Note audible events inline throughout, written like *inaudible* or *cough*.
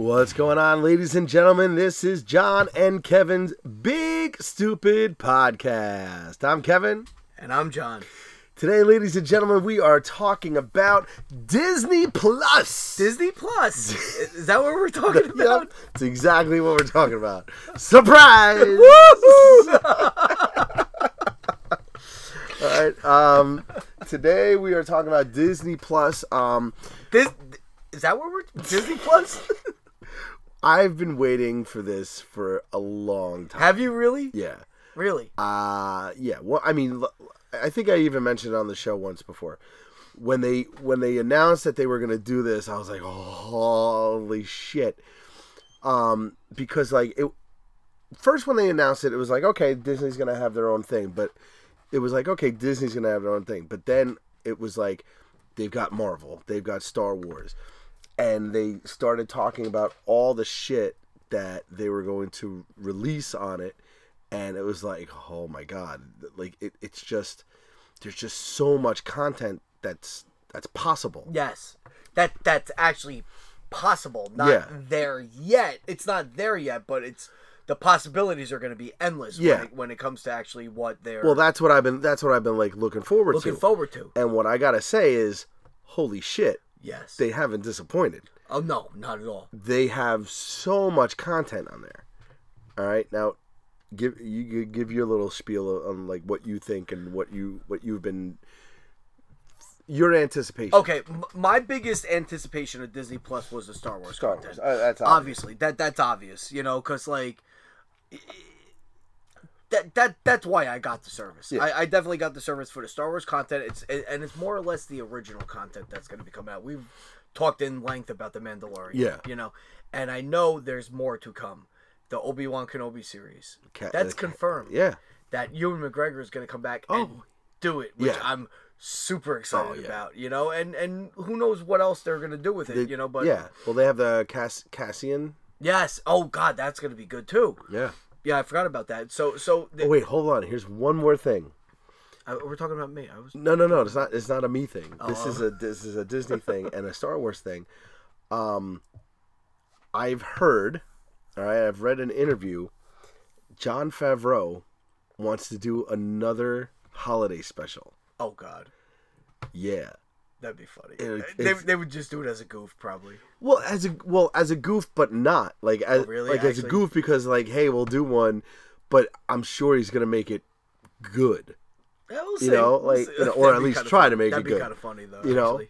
What's going on, ladies and gentlemen? This is John and Kevin's Big Stupid Podcast. I'm Kevin. And I'm John. Today, ladies and gentlemen, we are talking about Disney Plus. Disney Plus. *laughs* Is that what we're talking about? Yep, it's exactly what we're talking about. Surprise! *laughs* *laughs* All right. Um, today we are talking about Disney Plus. Um, This is that what we're Disney Plus? I've been waiting for this for a long time. Have you really? Yeah. Really? Uh yeah. Well, I mean, I think I even mentioned it on the show once before. When they when they announced that they were gonna do this, I was like, holy shit. Um, because like it first when they announced it, it was like, okay, Disney's gonna have their own thing, but it was like, okay, Disney's gonna have their own thing. But then it was like they've got Marvel, they've got Star Wars, and they started talking about all the shit that they were going to release on it and it was like oh my god like it, it's just there's just so much content that's that's possible Yes. That that's actually possible. Not Yeah. there yet. It's not there yet, but it's the possibilities are going to be endless Yeah. when, it, when it comes to actually what they're well that's what i've been that's what i've been like looking forward to. looking forward to. and what i gotta say is holy shit Yes. they haven't disappointed oh no, not at all. they have so much content on there all right now give you give your little spiel on like what you think and what you what you've been your anticipation Okay, m- my biggest anticipation of Disney Plus was the Star Wars Star content. Wars. Uh, that's obvious. obviously that that's obvious you know because like that that that's why i got the service Yeah. I, I definitely got the service for the star wars content it's and it's more or less the original content that's going to be coming out we've talked in length about the mandalorian Yeah. you know and i know there's more to come the obi-wan kenobi series that's confirmed yeah that ewan mcgregor is going to come back Oh. and do it which Yeah. i'm super excited Oh, yeah. about you know and and who knows what else they're going to do with it They- you know but yeah well they have the Cass- cassian Yes. Oh God, that's gonna be good too. yeah Yeah, I forgot about that. So, so Oh wait, hold on. Here's one more thing. uh, we're talking about me. I was. No, no, no. It's not. It's not a me thing. This Oh. is a this is a Disney thing and a Star Wars thing. Um, I've heard. All right, I've read an interview. Jon Favreau wants to do another holiday special. Oh God, Yeah. That'd be funny. It- they, they would just do it as a goof, probably. Well, as a well as a goof, but not like as Oh, really? like as a goof because like, hey, we'll do one, but I'm sure he's gonna make it good. Yeah, we'll You know, We'll like, you know, *laughs* or at least try funny. to make That'd it good. kind of funny though. You know? actually.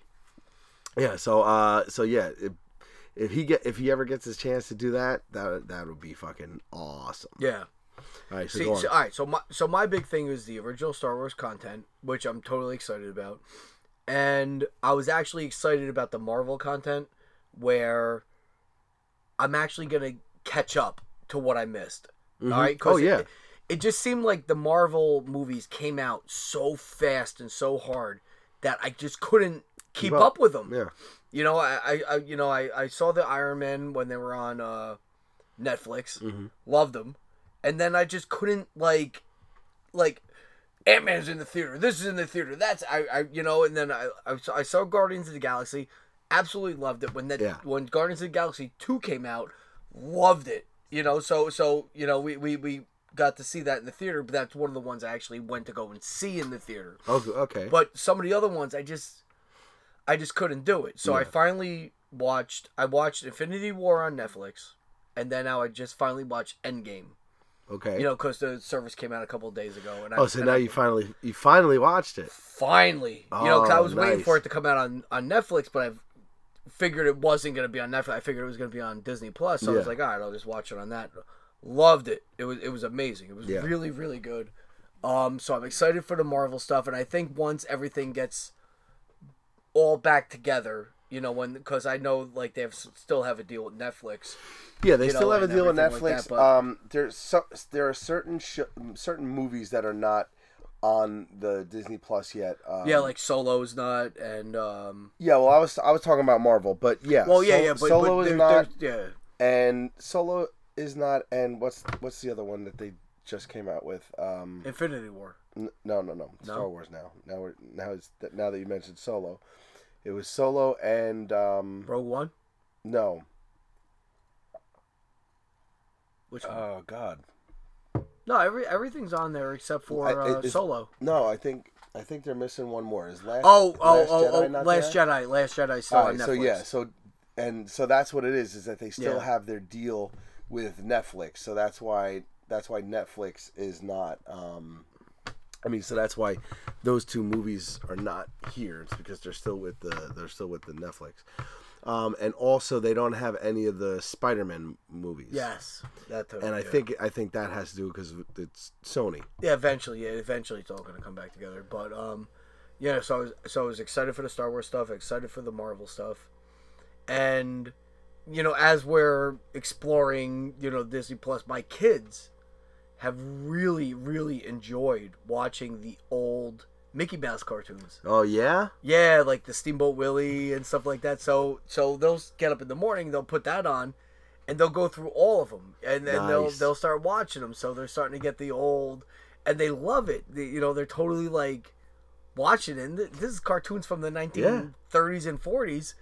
Yeah. So uh, so yeah, if, if he get if he ever gets his chance to do that, that that would be fucking awesome. Yeah. All right, so See, so, all right. So my so my big thing is the original Star Wars content, which I'm totally excited about, and I was actually excited about the Marvel content, where I'm actually gonna catch up to what I missed. All right. Oh, yeah. It, it just seemed like the Marvel movies came out so fast and so hard that I just couldn't keep up. up. with them. yeah. You know, I, I, I you know, I, I saw the Iron Man when they were on uh, Netflix, Mm-hmm. loved them, and then I just couldn't like, like, Ant Man's in the theater. This is in the theater. That's I, I you know, and then I, I, saw, I saw Guardians of the Galaxy, absolutely loved it when that Yeah. when Guardians of the Galaxy two came out, loved it. You know, so so you know we we we got to see that in the theater, but that's one of the ones I actually went to go and see in the theater. Oh, okay. But some of the other ones, I just, I just couldn't do it. So I finally watched. I watched Infinity War on Netflix, and then now I just finally watched Endgame. Okay. You know, because the service came out a couple of days ago, and I, oh, so now I- you finally you finally watched it. finally, you know, 'cause I Oh, was waiting for it to come out on on Netflix, but I figured it wasn't going to be on Netflix. I figured it was going to be on Disney Plus. So I was like, all right, I'll just watch it on that. Loved it. It was it was amazing. It was Yeah. really really good. Um, so I'm excited for the Marvel stuff, and I think once everything gets all back together, you know, when because I know like they have still have a deal with Netflix. Yeah, they you still know, have a deal with everything like Netflix. that, but- um, there's so, there are certain sh- certain movies that are not on the Disney Plus yet. Um, yeah, like Solo's not, and um, yeah. Well, I was I was talking about Marvel, but yeah. well, yeah, Sol- yeah, but, Solo but is there- not, there's- and Solo is not, and what's what's the other one that they just came out with? Um, Infinity War. N- No, no, no. Star No? Wars now. Now we're now it's now that you mentioned Solo, it was Solo and um Rogue One. no. Which one? Oh God. no, every everything's on there except for I- uh, Solo. No, I think I think they're missing one more. Is last? Oh, oh, Last oh, Jedi oh! Last there? Jedi, Last Jedi, still All on Netflix. so yeah, so and so that's what it is. Is that they still Yeah. have their deal with Netflix. So that's why that's why Netflix is not. Um, I mean, so that's why those two movies are not here. It's because they're still with the they're still with the Netflix. Um, and also, they don't have any of the Spider-Man movies. yes, that too. and I yeah. think I think that has to do because it's Sony. yeah, eventually, yeah, eventually it's all gonna come back together. But um, yeah, so I was so I was excited for the Star Wars stuff, excited for the Marvel stuff, and you know, as we're exploring, you know, Disney Plus, my kids have really, really enjoyed watching the old Mickey Mouse cartoons. Oh yeah, Yeah, like the Steamboat Willie and stuff like that. So so they'll get up in the morning, they'll put that on, and they'll go through all of them, and then they'll they'll start watching them. So they're starting to get the old, and they love it. They, you know, they're totally like watching it. And th- this is cartoons from the 1930s and 40s,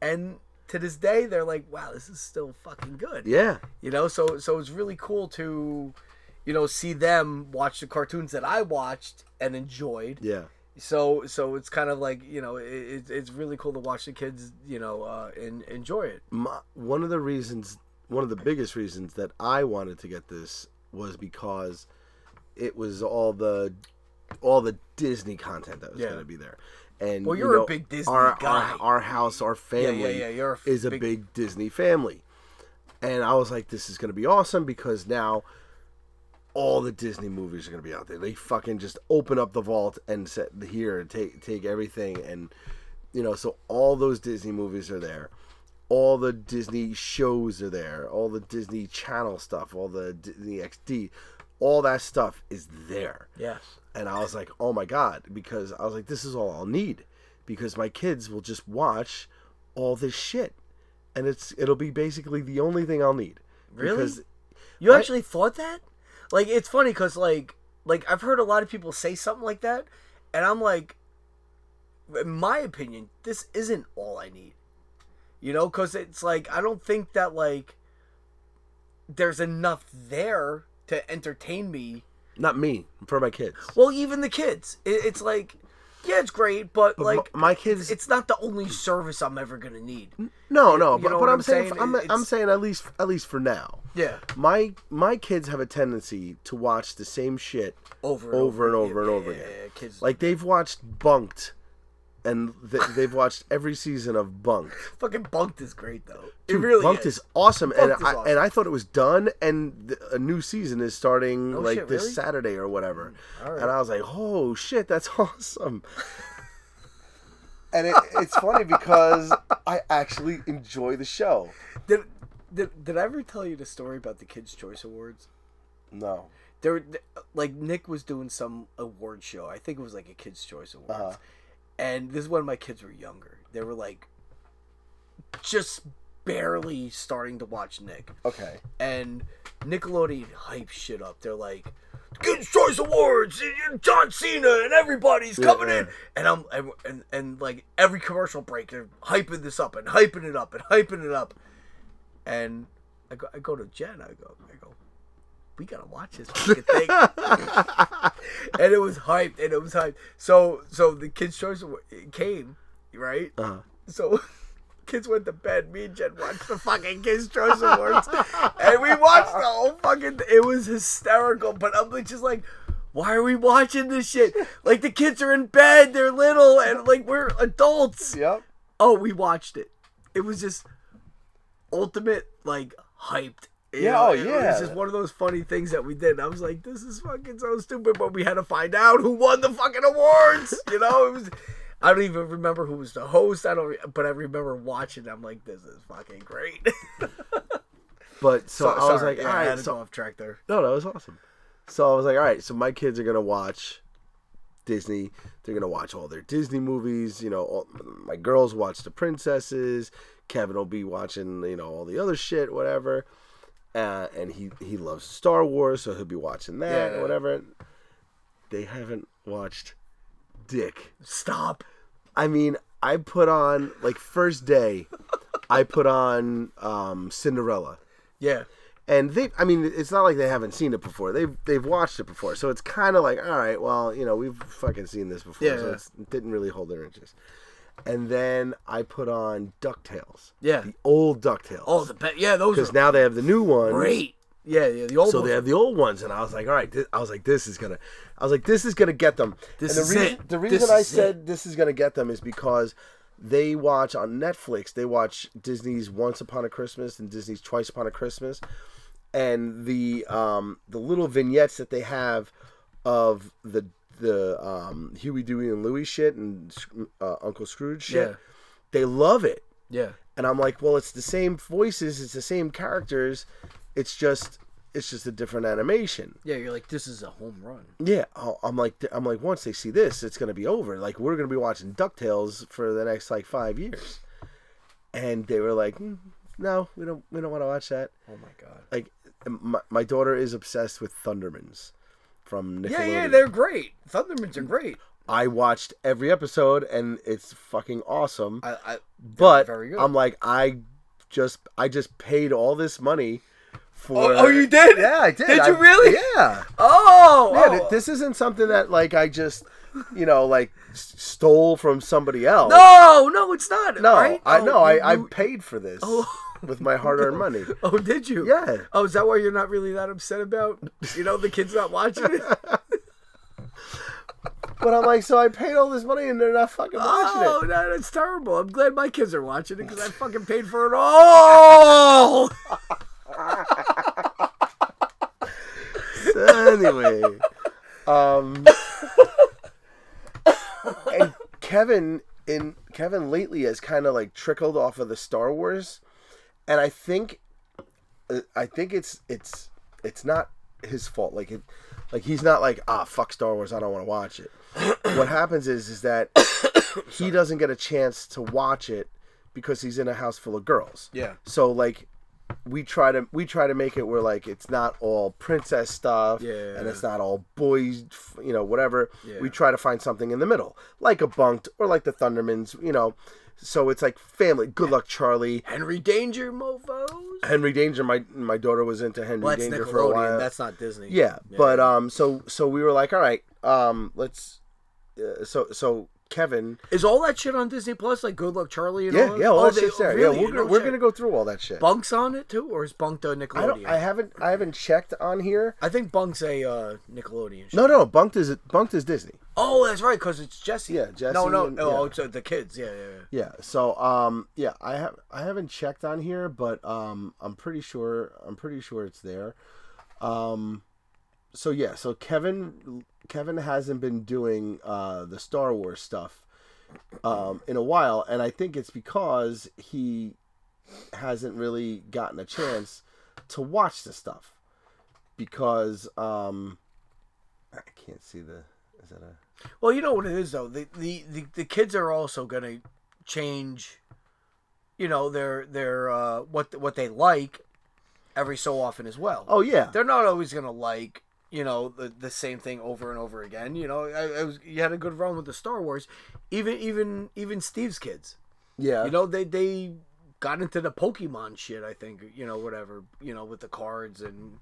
and to this day they're like, wow, this is still fucking good. yeah, You know, so so it's really cool to, you know, see them watch the cartoons that I watched and enjoyed yeah. so so it's kind of like you know it, it, it's really cool to watch the kids you know uh and enjoy it my, one of the reasons, one of the biggest reasons that I wanted to get this was because it was all the all the Disney content that was Yeah. going to be there. And Well, you you're a big Disney our, guy. Our, our house, our family, yeah, you're a f- is a big- big Disney family, and I was like, this is going to be awesome because now all the Disney movies are going to be out there. They fucking just open up the vault and set here and take take everything and you know, so all those Disney movies are there. All the Disney shows are there. All the Disney Channel stuff, all the Disney XD, all that stuff is there. yes And I was like, "Oh my god," because I was like, "This is all I'll need." Because my kids will just watch all this shit. And it's it'll be basically the only thing I'll need. Really? Because you I- actually thought that like it's funny because like like i've heard a lot of people say something like that and i'm like in my opinion this isn't all i need. You know because it's like i don't think that like there's enough there to entertain me. Not me, for my kids. well even the kids. It, it's like yeah it's great but, But like my kids it's not the only service i'm ever gonna need No, no, you but, but what I'm, I'm saying, saying? I'm, I'm saying at least at least for now. yeah My my kids have a tendency to watch the same shit over over and over and Yeah, over yeah, again. yeah, kids Like they've watched Bunked, and th- they've watched every season of Bunked. fucking bunked is great though it really Bunked is. is, awesome, and is I awesome. and I thought it was done, and th- a new season is starting Oh, like shit, this really? Saturday or whatever. all right. And I was like, "Oh shit, that's *laughs* awesome!" and it, it's funny because I actually enjoy the show. Did, did did I ever tell you the story about the Kids Choice Awards? No, There, like Nick was doing some award show. I think it was like a Kids Choice Awards, Uh-huh. And this is when my kids were younger. They were like just barely starting to watch Nick, okay, and Nickelodeon hype shit up. They're like. Kids Choice Awards, and John Cena, and everybody's coming in, and I'm and, and and like every commercial break, they're hyping this up and hyping it up and hyping it up, and I go, I go to Jen. I go, I go, we gotta watch this fucking thing. *laughs* and it was hyped, and it was hyped. So, so the Kids Choice it came, right? uh-huh. So, *laughs* kids went to bed. Me and Jen watched the fucking Kids Choice Awards, and we watched the whole fucking. It was hysterical, but I'm just like. Why are we watching this shit? Like the kids are in bed, they're little, and like we're adults. yep. Oh, we watched it. It was just ultimate like hyped. You Yeah, know, oh, yeah. was just one of those funny things that we did. I was like, this is fucking so stupid, but we had to find out who won the fucking awards. You know, it was. I don't even remember who was the host. I don't, re- but I remember watching. I'm like, this is fucking great. *laughs* But so, I was sorry, like, yeah, all I had to so go off track there. No, that was awesome. So I was like, all right, so my kids are gonna watch Disney. They're gonna watch all their Disney movies. You know, all, my girls watch the princesses. Kevin will be watching, you know, all the other shit, whatever. Uh, and he he loves Star Wars, so he'll be watching that or whatever. They haven't watched Dick. Stop. I mean, I put on like first day, I put on um, Cinderella Yeah. and they I mean it's not like they haven't seen it before. They've they've watched it before, so it's kind of like all right, well you know we've fucking seen this before, Yeah, so yeah. it's, it didn't really hold their interest. And then I put on Ducktales, Yeah. the old Ducktales. Oh, the be- yeah, those because now they have the new ones. great. Yeah, yeah, the old ones. So ones. they have the old ones, and I was like, all right. This, I was like, this is gonna. I was like, this is gonna get them. This and the is reason, it. The This reason I is said this is gonna get them is because they watch on Netflix. They watch Disney's Once Upon a Christmas and Disney's Twice Upon a Christmas, and the um the little vignettes that they have of the the um Huey, Dewey, and Louie shit and uh, Uncle Scrooge shit. Yeah. They love it. yeah. And I'm like, well, it's the same voices, it's the same characters, it's just it's just a different animation. Yeah, you're like, this is a home run. Yeah, I'll- I'm like, I'm like, once they see this, it's gonna be over. Like we're gonna be watching Ducktales for the next like five years. And they were like, "Mm, no, we don't, we don't want to watch that. Oh my god. Like, my, my daughter is obsessed with Thundermans from Nickelodeon. Yeah, yeah, they're great. Thundermans are great. I watched every episode, and it's fucking awesome. I, I but. I'm like, I just, I just paid all this money for. Oh, oh, you did? Yeah, I did. Did you really? Yeah. oh, Yeah, oh. this isn't something that like I just, you know, like stole from somebody else. no, no, it's not. no, right? I Oh, know. I, you- I paid for this Oh. With my hard-earned *laughs* money. Oh, did you? Yeah. Oh, is that why you're not really that upset about? You know, the kids not watching it. *laughs* But I'm like, so I paid all this money and they're not fucking watching it. Oh, it. no, that's terrible. I'm glad my kids are watching it because I fucking paid for it all. anyway, um, and Kevin in Kevin lately has kind of like trickled off of the Star Wars, and I think, I think it's it's it's not his fault. Like it, like he's not like ah fuck Star Wars. I don't want to watch it. *coughs* what happens is is that *coughs* he doesn't get a chance to watch it because he's in a house full of girls. Yeah. So like we try to we try to make it where like it's not all princess stuff Yeah. and it's not all boys you know whatever Yeah. we try to find something in the middle like a bunked or like the thundermans you know so it's like family. Good luck charlie. Henry Danger, mofos. henry danger my my daughter was into henry Well, danger for a while. That's not Disney. yeah, but um so so we were like all right um let's uh, so so kevin is all that shit on Disney Plus? Like Good Luck Charlie and yeah all? yeah all oh, that shit's there really? yeah we're, No gonna, we're gonna go through all that shit Bunk's on it too, or is Bunk the I Nickelodeon? don't I haven't I haven't checked on here I think Bunk's a uh, Nickelodeon. Show. no no bunked is bunked is disney Oh, that's right, because it's Jesse. Yeah, Jesse No, no, and- no. yeah. Oh, uh, the kids. Yeah, yeah, yeah. Yeah. So um yeah, I have I haven't checked on here, but um I'm pretty sure I'm pretty sure it's there. Um so yeah, so Kevin Kevin hasn't been doing uh the Star Wars stuff um in a while and I think it's because he hasn't really gotten a chance to watch the stuff because um I can't see the is that a Well, you know what it is though. The the the, the kids are also gonna change. You know their their uh, what what they like every so often as well. Oh yeah. They're not always gonna like you know the the same thing over and over again. You know, I, I was you had a good run with the Star Wars, even even even Steve's kids. Yeah. You know they they got into the Pokemon shit. I think you know whatever you know with the cards and.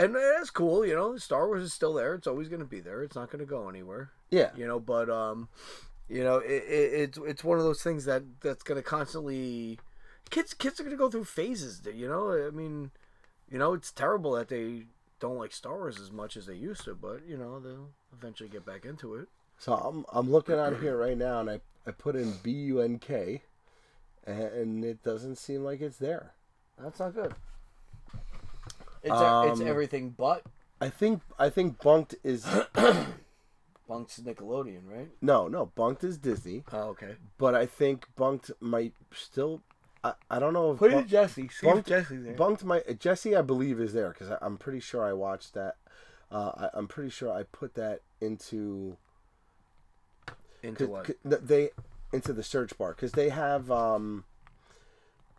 And that's cool, you know. Star Wars is still there. It's always going to be there. It's not going to go anywhere yeah. you know but um you know it, it, it's it's one of those things that that's gonna constantly kids kids are gonna go through phases you know i mean you know it's terrible that they don't like star wars as much as they used to but you know they'll eventually get back into it So I'm I'm looking on here right now, and I I put in B U N K, and it doesn't seem like it's there. that's not good it's, it's Um, everything but I think I think Bunked is *coughs* Bunk's Nickelodeon, right? no no Bunked is Disney, Oh, okay. but I think Bunked might still. I, I don't know if Put Bunk- in Jesse. See Bunked, if Jesse's there. Bunked might Jesse I believe is there because I'm pretty sure I watched that. Uh, I, I'm pretty sure I put that into Into Cause, what? 'cause they into the search bar because they have um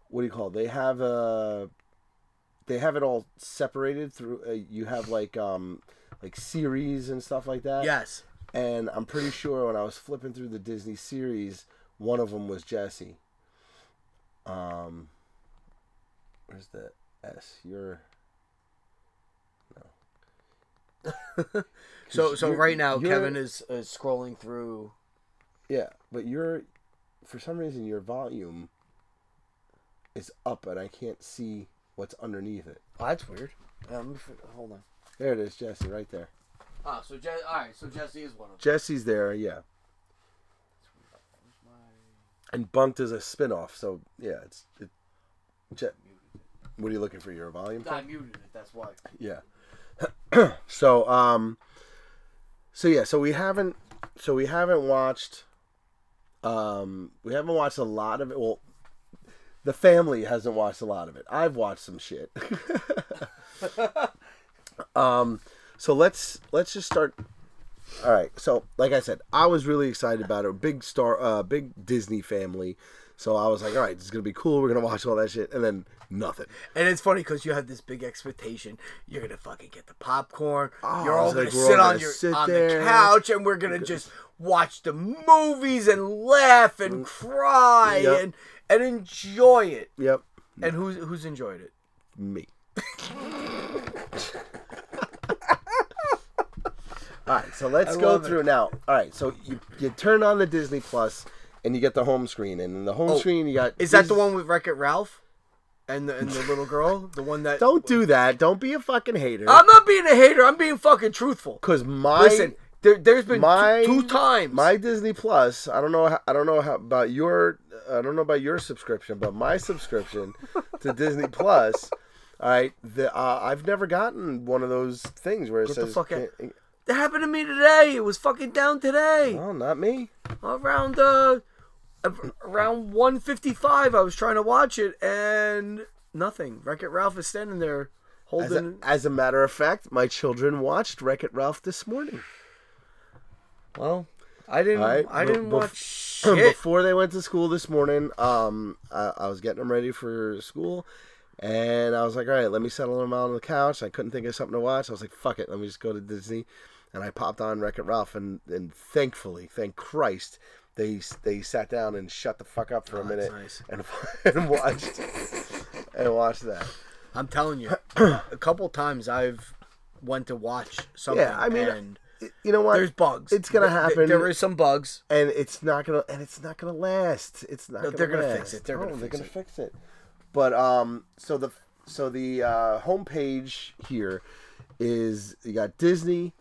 what do you call it? they have uh they have it all separated through uh, you have like um like series and stuff like that yes. and i'm pretty sure when i was flipping through the disney series one of them was jesse um where's the s you're *laughs* So so right now Kevin is, is scrolling through. Yeah, but your for some reason your volume is up and I can't see what's underneath it. Oh, that's weird. Fi- hold on. There it is, Jesse, right there. Ah, so Je- all right, so Jesse is one of them. Jesse's there, yeah. And Bunked as a spin-off, so yeah, it's it, Je- What are you looking for? Your volume? I muted it. That's why. Yeah. *clears throat* so um so yeah, so we haven't so we haven't watched um we haven't watched a lot of it. Well, the family hasn't watched a lot of it. I've watched some shit. *laughs* *laughs* um so let's let's just start all right. So, like I said, I was really excited about it. Big star uh big Disney family. So I was like, all right, this is going to be cool. We're going to watch all that shit and then nothing. And it's funny because you have this big expectation. You're gonna fucking get the popcorn. Oh, You're all gonna like, sit all on gonna your sit on there. the couch, and we're gonna just watch the movies and laugh and cry Mm. Yep. and and enjoy it. Yep. And who's who's enjoyed it? me. *laughs* All right, so let's I go love it. through now. All right, so you, you turn on the Disney Plus and you get the home screen, and in the home Oh, screen you got. Is that the one with Wreck It Ralph? And the, and the little girl, the one that Don't do that. Don't be a fucking hater. I'm not being a hater. I'm being fucking truthful. Because my Listen, there, there's been my- two, two times. my Disney Plus. I don't know. How, I don't know how about your. I don't know about your subscription, but my subscription to *laughs* Disney Plus. All right, the, uh, I've never gotten one of those things where it Get the says. That happened to me today. It was fucking down today. Oh, not me. around uh around 155 i was trying to watch it and nothing wreck it ralph is standing there As holding a, as a matter of fact, my children watched Wreck It Ralph this morning. well i didn't right, i didn't bef- watch *clears throat* shit Before they went to school this morning, um, I, I was getting them ready for school, and I was like, all right, let me settle them out on the couch. I couldn't think of something to watch. I was like, fuck it, let me just go to Disney, and I popped on Wreck It Ralph, and, and thankfully, thank Christ, they they sat down and shut the fuck up for a Oh, that's minute nice. and *laughs* and watched and watched that. i'm telling you *clears throat* a couple times i've went to watch something Yeah, I mean, and You know what? there's bugs It's gonna happen. there is some bugs and it's not gonna and it's not gonna last. It's not. No, gonna they're gonna fix it. They're No, gonna they're fix gonna it. fix it. But um, so the so the uh, homepage here is you got Disney,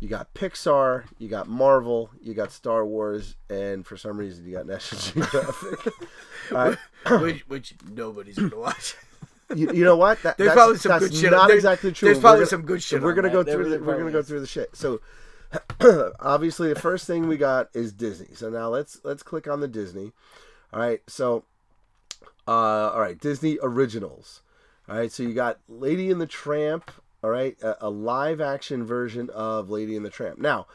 you got Pixar, you got Marvel, you got Star Wars, and for some reason you got National *laughs* Geographic. *laughs* Right. which, which nobody's gonna watch *laughs* you, you know what? That, There's that's, probably some good shit Not on- there- exactly true. there's probably gonna- some good shit We're gonna that. go There through. The, we're gonna go through the shit. So *clears throat* obviously, the first thing we got is Disney. So now let's let's click on the Disney. All right. So uh, all right, Disney originals. All right. So you got Lady and the Tramp. All right, a, a live action version of Lady and the Tramp. Now,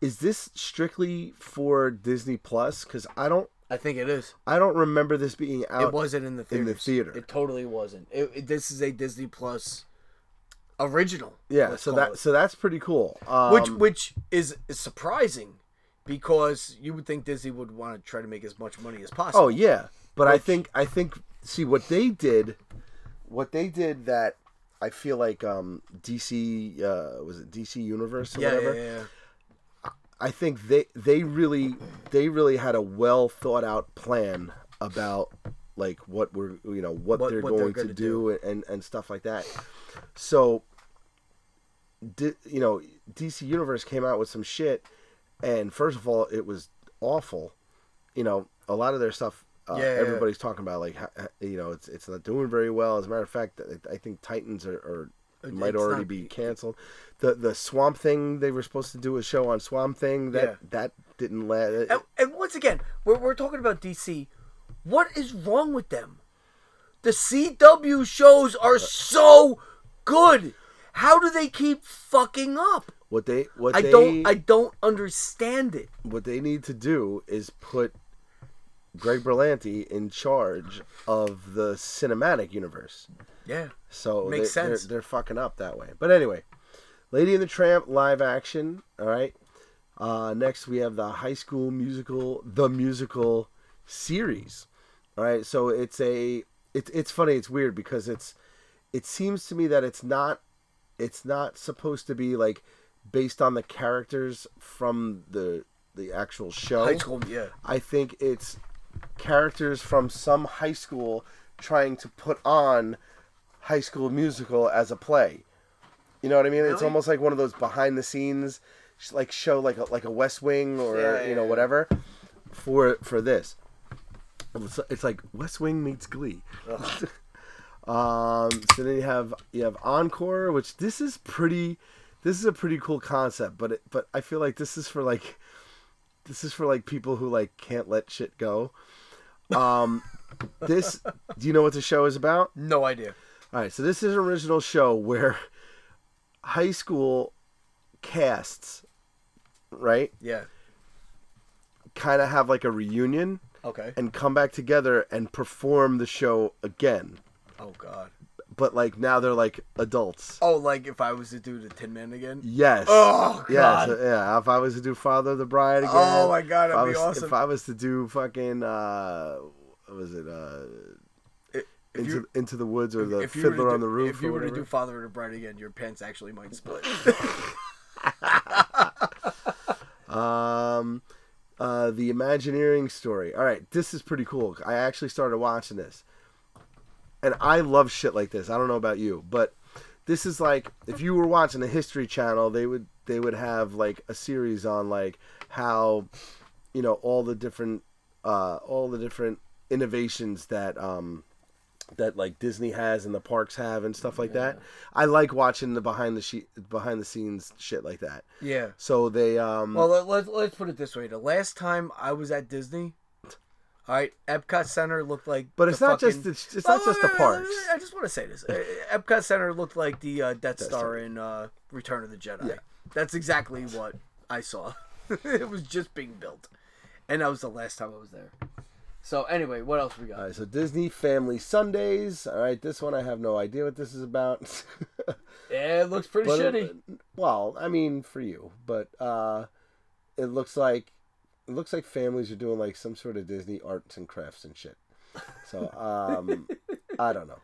is this strictly for Disney Plus? Because I don't. i think it is I don't remember this being out. it wasn't in the in theater the theater. it totally wasn't it, it- this is a disney plus original Yeah, so that it. so that's pretty cool. Um, which which is, is surprising because you would think Disney would want to try to make as much money as possible. oh yeah, but I think I think see what they did, what they did that I feel like um, DC uh, was it DC Universe or yeah, whatever. yeah, yeah. I think they they really they really had a well thought out plan about like what we're you know what, What- they're what they're going to gonna do, and and stuff like that. So, di, you know, DC Universe came out with some shit, and first of all, it was awful. You know, a lot of their stuff. Uh, Yeah, everybody's talking about like you know it's it's not doing very well. As a matter of fact, I- think Titans are, are might It's already not- be canceled. The the Swamp Thing they were supposed to do a show on Swamp Thing that Yeah. that didn't let. And, and once again, we're, we're talking about DC. What is wrong with them? The CW shows are so good. How do they keep fucking up? What they what I they don't I don't understand it. what they need to do is put Greg Berlanti in charge of the cinematic universe. Yeah. So Makes they, sense. They're, they're fucking up that way. But anyway, Lady and the Tramp live action. All right. Uh, next we have the High School Musical, the musical series. All right. So it's a it's it's funny. It's weird because it's it seems to me that it's not it's not supposed to be like based on the characters from the the actual show. High school, yeah. I think it's characters from some high school trying to put on High School Musical as a play. You know what I mean? It's Really? almost like one of those behind the scenes, sh- like show like a, like a West Wing or Yeah, you know yeah, whatever, for for this. It's, it's like West Wing meets Glee. *laughs* Um, so then you have you have Encore, which this is pretty. This is a pretty cool concept, but it, but I feel like this is for like, this is for like people who like can't let shit go. Um, *laughs* this. Do you know what the show is about? No idea. All right, so this is an original show where high school casts, right, Yeah. kind of have like a reunion Okay. and come back together and perform the show again. Oh God. But like now they're like adults. Oh, like if I was to do the Tin Man again. Yes. Oh, Yes. God. Yeah. If I was to do Father of the Bride again. Oh, my God, that'd be was, awesome. If I was to do fucking uh, what was it uh, If into into the woods or the if you were to Fiddler on the Roof? if you were to do Father of the Bride again, your pants actually might split. *laughs* Um, uh, the Imagineering story. All right, this is pretty cool. I actually started watching this, and I love shit like this. I don't know about you, but this is like if you were watching the History Channel, they would they would have like a series on like how, you know, all the different uh, all the different innovations that um that like Disney has and the parks have and stuff like that. I like watching the behind the sheet behind the scenes shit like that. yeah. So they um Well, let, let, let's put it this way: the last time I was at Disney, all right, Epcot Center looked like. But it's not fucking- just it's, it's not Oh, just the parks. I just want to say this: Uh, Epcot Center looked like the uh, Death, Star, Star. in uh, Return of the Jedi. Yeah. That's exactly what I saw. *laughs* it was just being built, and that was the last time I was there. So anyway, what else we got? All right, so Disney Family Sundays. All right, this one I have no idea what this is about. *laughs* yeah, it looks pretty But, uh, shitty. well, I mean for you, but uh, it looks like it looks like families are doing like some sort of Disney arts and crafts and shit. So um, *laughs* I don't know.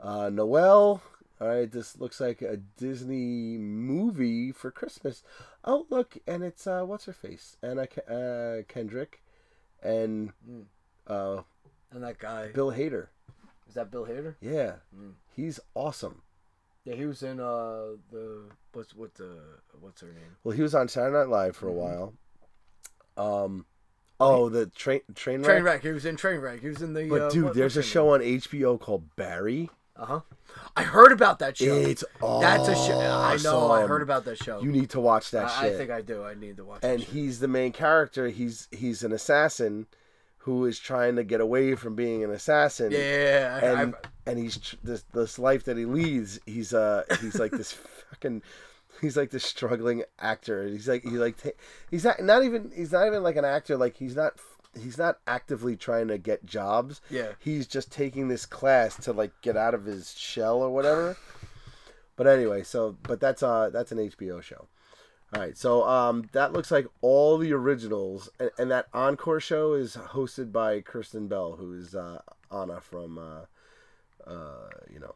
Uh, Noel. All right, this looks like a Disney movie for Christmas. Oh, look, and it's uh, what's her face, Anna Ke- uh, Kendrick, and Mm. uh, and that guy Bill Hader. is that Bill Hader? Yeah, Mm. he's awesome. Yeah, he was in uh the what's what the what's her name? Well, he was on Saturday Night Live for a Mhm. while. Um, oh, the train train wreck. Trainwreck. He was in train wreck. He was in the. But uh, dude, what- there's a show on HBO called Barry. Uh huh. I heard about that show. It's awesome. That's a show. I know. I heard about that show. You need to watch that I, shit. I think I do. I need to watch. and he's the main character. He's he's an assassin who is trying to get away from being an assassin. Yeah. I- and I- and he's tr- this this life that he leads. He's uh he's like this *laughs* fucking *laughs* he's like this struggling actor. He's like he like he's not not even he's not even like an actor. Like he's not he's not actively trying to get jobs. yeah. He's just taking this class to like get out of his shell or whatever. *laughs* But anyway, so but that's uh that's an HBO show. All right, so um that looks like all the originals, and, and that encore show is hosted by Kristen Bell, who is uh, Anna from uh, uh you know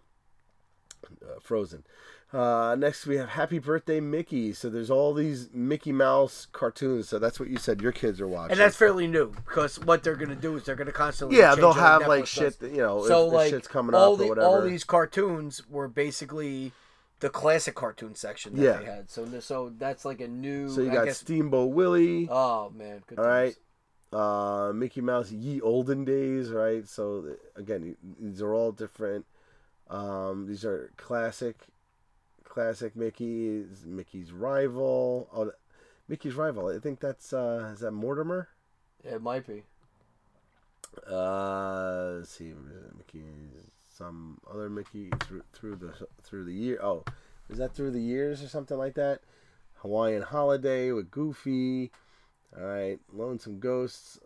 uh, Frozen. Uh, next we have Happy Birthday Mickey. So there's all these Mickey Mouse cartoons. So that's what you said your kids are watching. And that's fairly new because what they're gonna do is they're gonna constantly yeah, they'll have like shit. That, you know, So if, if like shit's coming all up the or whatever. all these cartoons were basically the classic cartoon section that Yeah. they had. So so that's like a new. so you got guess, Steamboat Willie. Oh man. Good All right. uh, Mickey Mouse Ye Olden Days, right? So again, these are all different. Um, these are classic, classic Mickey's Mickey's rival. Oh, Mickey's rival. I think that's uh, is that Mortimer. Yeah, it might be. Uh, let's see, Mickey, some other Mickey through through the through the year. Oh, is that through the years or something like that? Hawaiian Holiday with Goofy. All right, Lonesome Ghosts.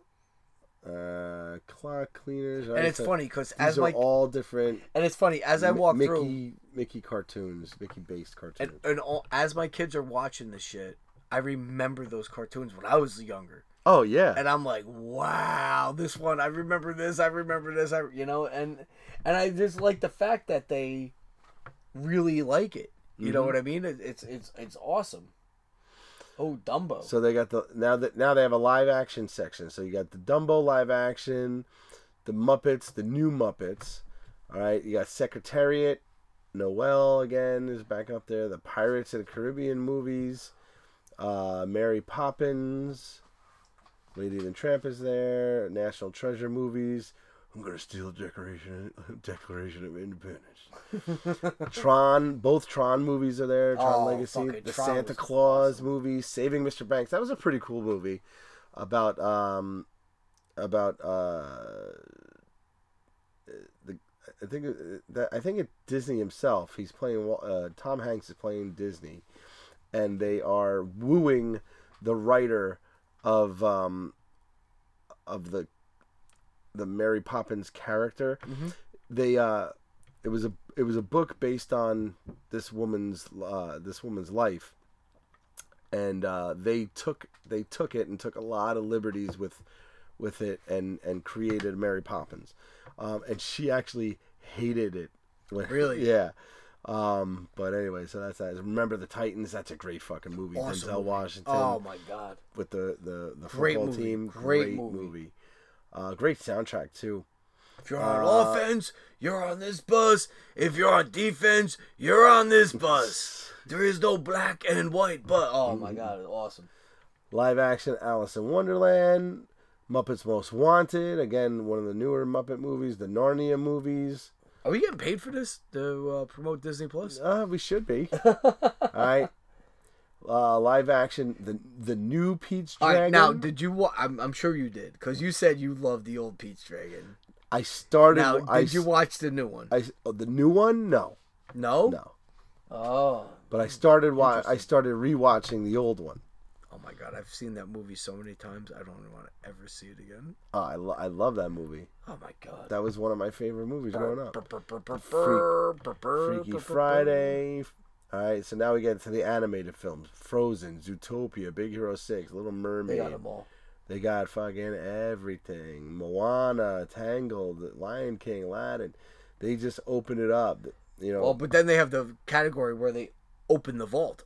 Uh, Clock Cleaners. And it's funny because as are my all different. and it's funny as I walk Mickey through Mickey cartoons, Mickey based cartoons. and, and all, as my kids are watching this shit, I remember those cartoons when I was younger, oh yeah, and I'm like, wow, this one I remember this, I remember this, I you know, and and I just like the fact that they really like it. You know what I mean? It, it's it's it's awesome. Oh, Dumbo. So they got the now that now they have a live action section. So you got the Dumbo live action, the Muppets, the new Muppets. All right, you got Secretariat, Noel again is back up there. The Pirates of the Caribbean movies, uh, Mary Poppins, Lady and the Tramp is there. National Treasure movies. I'm gonna steal Declaration *laughs* Declaration of Independence. *laughs* Tron, both Tron movies are there. Tron Oh, Legacy, the Tron Santa Claus movie, Saving Mr. Banks. That was a pretty cool movie about um about uh the I think that I think it Disney himself. He's playing uh, Tom Hanks is playing Disney, and they are wooing the writer of um of the the Mary Poppins character. They uh it was a it was a book based on this woman's uh this woman's life and uh they took they took it and took a lot of liberties with with it and and created Mary Poppins. Um and she actually hated it. When, *laughs* Really? Yeah. Um but anyway, so that's that. Remember the Titans, that's a great fucking movie. Awesome Denzel movie. Washington Oh my god. with the the the Great football movie. team. Great movie. movie. Uh, great soundtrack too. If you're on Uh, offense, you're on this bus. If you're on defense, you're on this bus. *laughs* There is no black and white but oh my god, it's awesome. Live action Alice in Wonderland, Muppets Most Wanted. Again, one of the newer Muppet movies. The Narnia movies. Are we getting paid for this to uh, promote Disney Plus? Uh, we should be. *laughs* All right. Uh, live action. The the new Pete's All Dragon. right, now did you? Wa- I'm, I'm sure you did because you said you loved the old Pete's Dragon. I started. Now, did I, you watch the new one? I oh, the new one? No, no. no. Oh. But I started. Wa- I started rewatching the old one. Oh my god, I've seen that movie so many times. I don't want to ever see it again. Uh, I lo- I love that movie. Oh my god. That was one of my favorite movies growing up. Freaky Friday. All right, so now we get to the animated films: Frozen, Zootopia, Big Hero Six, Little Mermaid. They got them all. They got fucking everything: Moana, Tangled, Lion King, Aladdin. They just open it up. You know, Well, but then they have the category where they open the vault.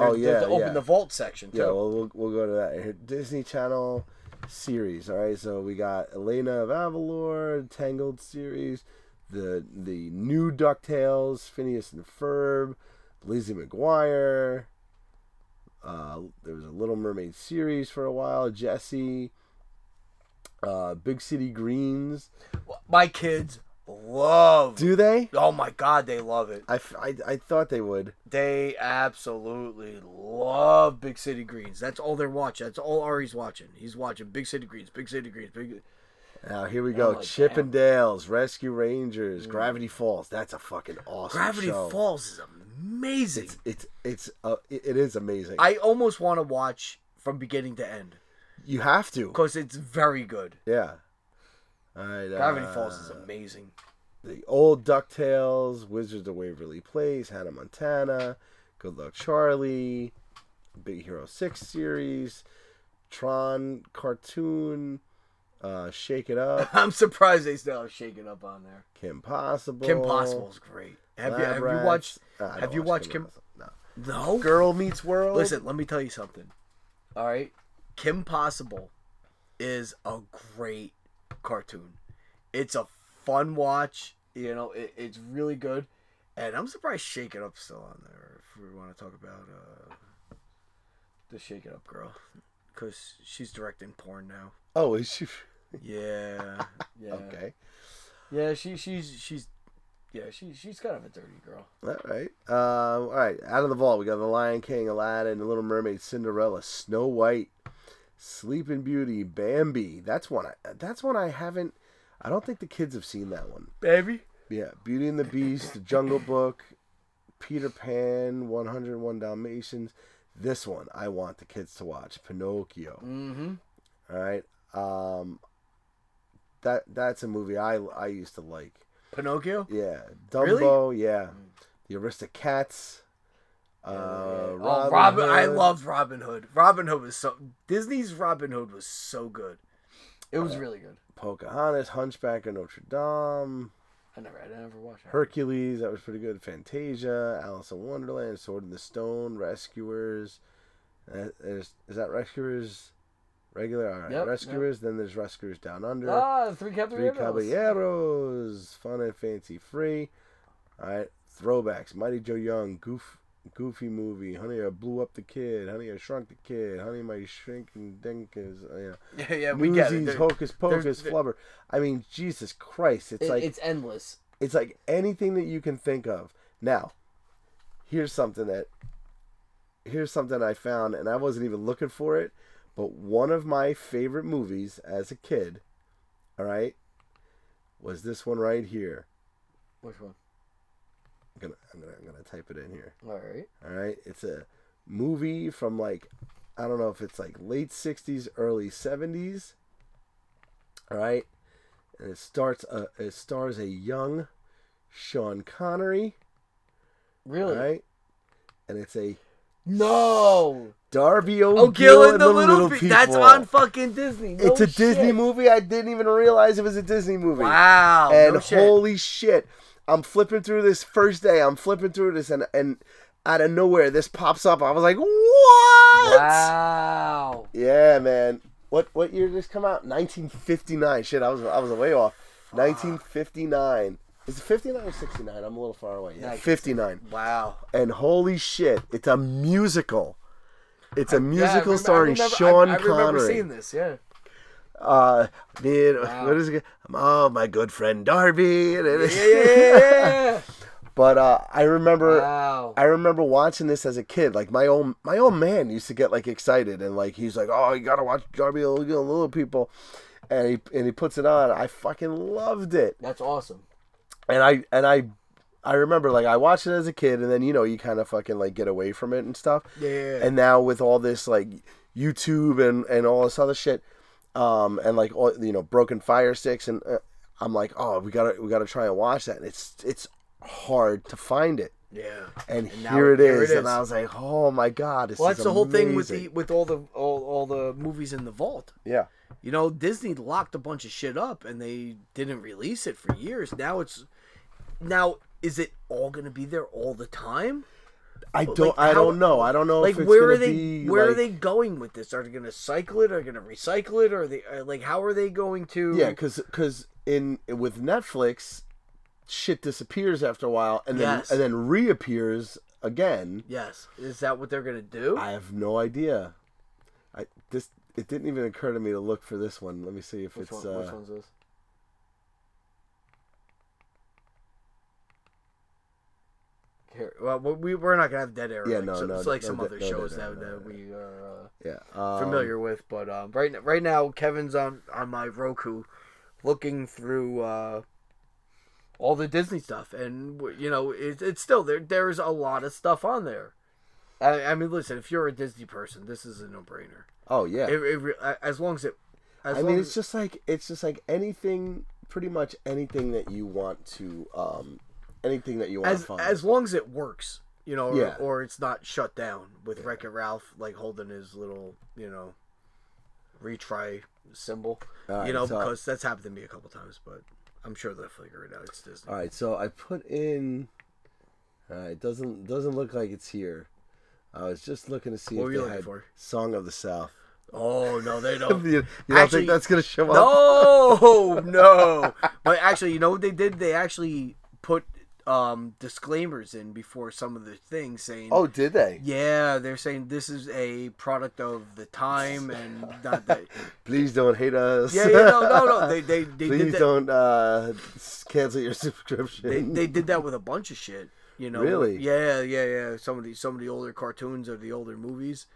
Oh, There's- yeah, there's the open yeah. the vault section too. yeah. Well, we'll we'll go to that Disney Channel series. All right, so we got Elena of Avalor, Tangled series, the the new Ducktales, Phineas and Ferb, Lizzie McGuire. Uh, there was a Little Mermaid series for a while. Jesse. Uh, Big City Greens. My kids love. Do they? Oh my god, they love it. I I thought they would. They absolutely love Big City Greens. That's all they're watching. That's all Ari's watching. He's watching Big City Greens, Big City Greens, Big. Now here we go. like, Chip damn. and Dale's Rescue Rangers, Gravity Falls. That's a fucking awesome Gravity show. Falls is amazing. It's it's it's uh, it, is amazing. I almost want to watch from beginning to end you have to. because it's very good. Yeah. All right. Gravity uh, Falls is amazing. the old Ducktales, Wizards of Waverly Place, Hannah Montana, Good Luck Charlie, Big Hero Six series, Tron cartoon, uh, Shake It Up, *laughs* I'm surprised they still have Shaken Up on there. Kim Possible. Kim Possible's great. Have you have Rats. you watched? Have you watch watched Kim? Possible. No. No. Girl Meets World. Listen, let me tell you something. All right, Kim Possible is a great cartoon. It's a fun watch. You know, it, it's really good, and I'm surprised Shake It Up's still on there. If we want to talk about uh, the Shake It Up girl, because she's directing porn now. Oh, is she? Yeah, *laughs* yeah, Okay. yeah. She she's she's yeah she she's kind of a dirty girl. All right. Um, all right. Out of the vault, we got The Lion King, Aladdin, The Little Mermaid, Cinderella, Snow White, Sleeping Beauty, Bambi. That's one. I, that's one I haven't. I don't think the kids have seen that one. Baby. Yeah. Beauty and the Beast, The Jungle Book, Peter Pan, 101 Dalmatians. This one I want the kids to watch. Pinocchio. Mm-hmm. All right. Um, that that's a movie I I used to like. Pinocchio. Yeah, Really? Dumbo. Yeah, the Aristocats. Uh, oh, Robin Robin! I Hood. loved Robin Hood. Robin Hood was so Disney's Robin Hood was so good. It was really good. Pocahontas, Hunchback of Notre Dame. I never, I never watched that. Hercules, that was pretty good. Fantasia, Alice in Wonderland, Sword in the Stone, Rescuers. Uh, is, is that Rescuers regular? All right, Yep, Rescuers. Then there's Rescuers Down Under. Ah, three Three caballeros. Caballeros, fun and fancy free. All right, throwbacks. Mighty Joe Young, goof, goofy movie. Honey, I blew up the kid. Honey, I shrunk the kid. Honey, my shrinking dink is. Uh, yeah. *laughs* Yeah, yeah, we get it. Hocus pocus, there's- there- flubber. I mean, Jesus Christ! It's it- like it's endless. it's like anything that you can think of. Now, here's something that here's something I found, and I wasn't even looking for it, but one of my favorite movies as a kid, all right, was this one right here. Which one? I'm gonna I'm gonna I'm gonna type it in here. All right. All right, it's a movie from like I don't know if it's like late '60s, early '70s. All right, and it starts a it stars a young Sean Connery. Really? All right, and it's a No. Darby Oh, O'Gill Gill and the, Little, People. That's on fucking Disney. No it's a Disney movie. I didn't even realize it was a Disney movie. Wow. and no shit. holy shit, I'm flipping through this first day. I'm flipping through this, and and out of nowhere, this pops up. I was like, what? Wow. Yeah, man. What what year did this come out? 1959. Shit, I was I was way off. 1959. Is it 59 or 69? I'm a little far away. Yeah, 59. Wow. And holy shit, it's a musical. It's a musical starring Sean I, I remember Connery. seeing this. Yeah. uh, man, Wow. what is it? Oh, my good friend Darby. Yeah. yeah, yeah, *laughs* but uh, I remember wow. I remember watching this as a kid. Like my own my own man used to get like excited and like he's like, "Oh, you gotta watch Darby and Little People," and he and he puts it on. I fucking loved it, That's awesome. And I and I I remember like I watched it as a kid, and then you know you kind of fucking like get away from it and stuff. Yeah. And now with all this like YouTube and and all this other shit, um, and like all you know broken fire sticks, and uh, I'm like, oh, we gotta we gotta try and watch that, and it's it's hard to find it. yeah. And, And here it here is, it is. and I was like, "Oh my god!" Well, that's the whole thing with the with all the all, all the movies in the vault. yeah. You know, Disney locked a bunch of shit up and they didn't release it for years. Now it's now is it all going to be there all the time? I don't. like, I how- don't know. I don't know like if it's where are they be where are they going with this? Are they going to cycle it? Are they going to recycle it? Or are they uh, like how are they going to Yeah, because in with Netflix, shit disappears after a while, and then Yes. and then reappears again. Yes. Is that what they're going to do? I have no idea. I this it didn't even occur to me to look for this one. Let me see if which, it's. one, uh, which one's this? Here, well, we we're not gonna have dead air. Yeah, like, no, so, no, it's like no some de- other no shows that, no, that no, we are uh, Yeah. Um, familiar with. But um, right right now, Kevin's on on my Roku, looking through uh, all the Disney stuff, and you know, it, it's still there. There's a lot of stuff on there. I, I mean, listen, if you're a Disney person, this is a no brainer. Oh yeah. It, it, as long as it, as I mean, it's just like it's just like anything, pretty much anything that you want to, um, anything that you want as to find. as long as it works, you know, or, Yeah. or it's not shut down with Wreck It Ralph like holding his little, you know, retry symbol, All you know, right, so- because that's happened to me a couple times, but I'm sure they'll figure it out. It's Disney. All right, so I put in. All right, it doesn't doesn't look like it's here. I was just looking to see What if they looking had for? "Song of the South." Oh no, they *laughs* don't. you don't Actually, think that's gonna show up? No, no. But actually, you know what they did? They actually put um, disclaimers in before some of the things saying, Oh, did they? yeah, they're saying this is a product of the time *laughs* and not that. Please don't hate us. Yeah, yeah, no, no, no. *laughs* They they they Please did don't uh, cancel your *laughs* subscription. They, they did that with a bunch of shit. You know. Really? Yeah, yeah, yeah. Some of the some of the older cartoons or the older movies,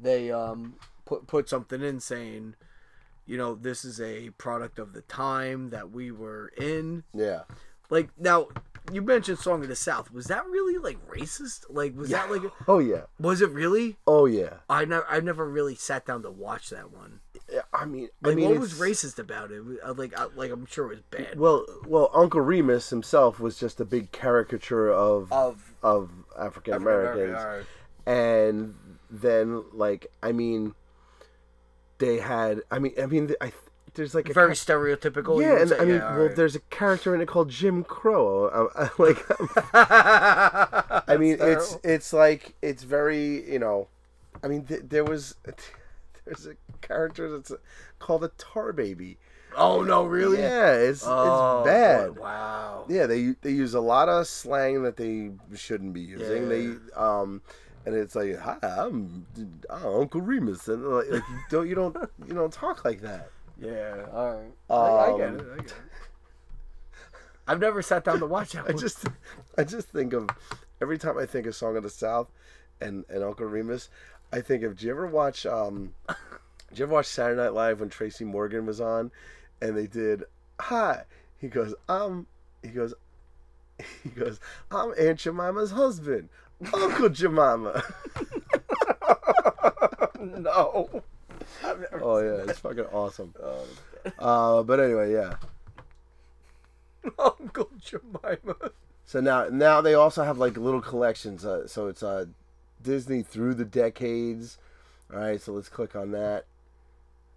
they um put put something in saying, you know, this is a product of the time that we were in. yeah. Like now, you mentioned "Song of the South." Was that really like racist? Like, was that like? *laughs* Oh yeah. Was it really? Oh yeah. I never I never really sat down to watch that one. Yeah, I mean, Like, I mean, what was racist about it? Uh, Like, I, like I'm sure it was bad. Well, well, Uncle Remus himself was just a big caricature of of of African Americans. And then like I mean, they had I mean I mean I there's like a Very cha- stereotypical. yeah, and say. I mean, Yeah, well, alright. there's a character in it called Jim Crow. Uh, uh, *laughs* like, *laughs* I mean, it's it's like it's very you know, I mean, th- there was *laughs* there's a character that's called a tar baby. Oh no, really? Yeah, it's Oh, it's bad. boy, Wow. Yeah, they they use a lot of slang that they shouldn't be using. Yeah. They um, and it's like, hi, I'm, I'm Uncle Remus, and like, like you don't you don't you don't talk like that. Yeah. All right. I, I get Um, it. I get it. *laughs* I've never sat down to watch that. I one. just I just think of every time I think of Song of the South and and Uncle Remus, I think of. Do you ever watch um, did you ever watch Saturday Night Live when Tracy Morgan was on, and they did hi. He goes, um, he goes, he goes, I'm Aunt Jemima's husband, Uncle Jemima. *laughs* *laughs* no. Oh yeah, it's fucking awesome. that. Uh, but anyway, yeah. *laughs* Uncle Jemima. So now, now they also have like little collections. Uh, so it's uh, Disney through the decades. All right, so let's click on that.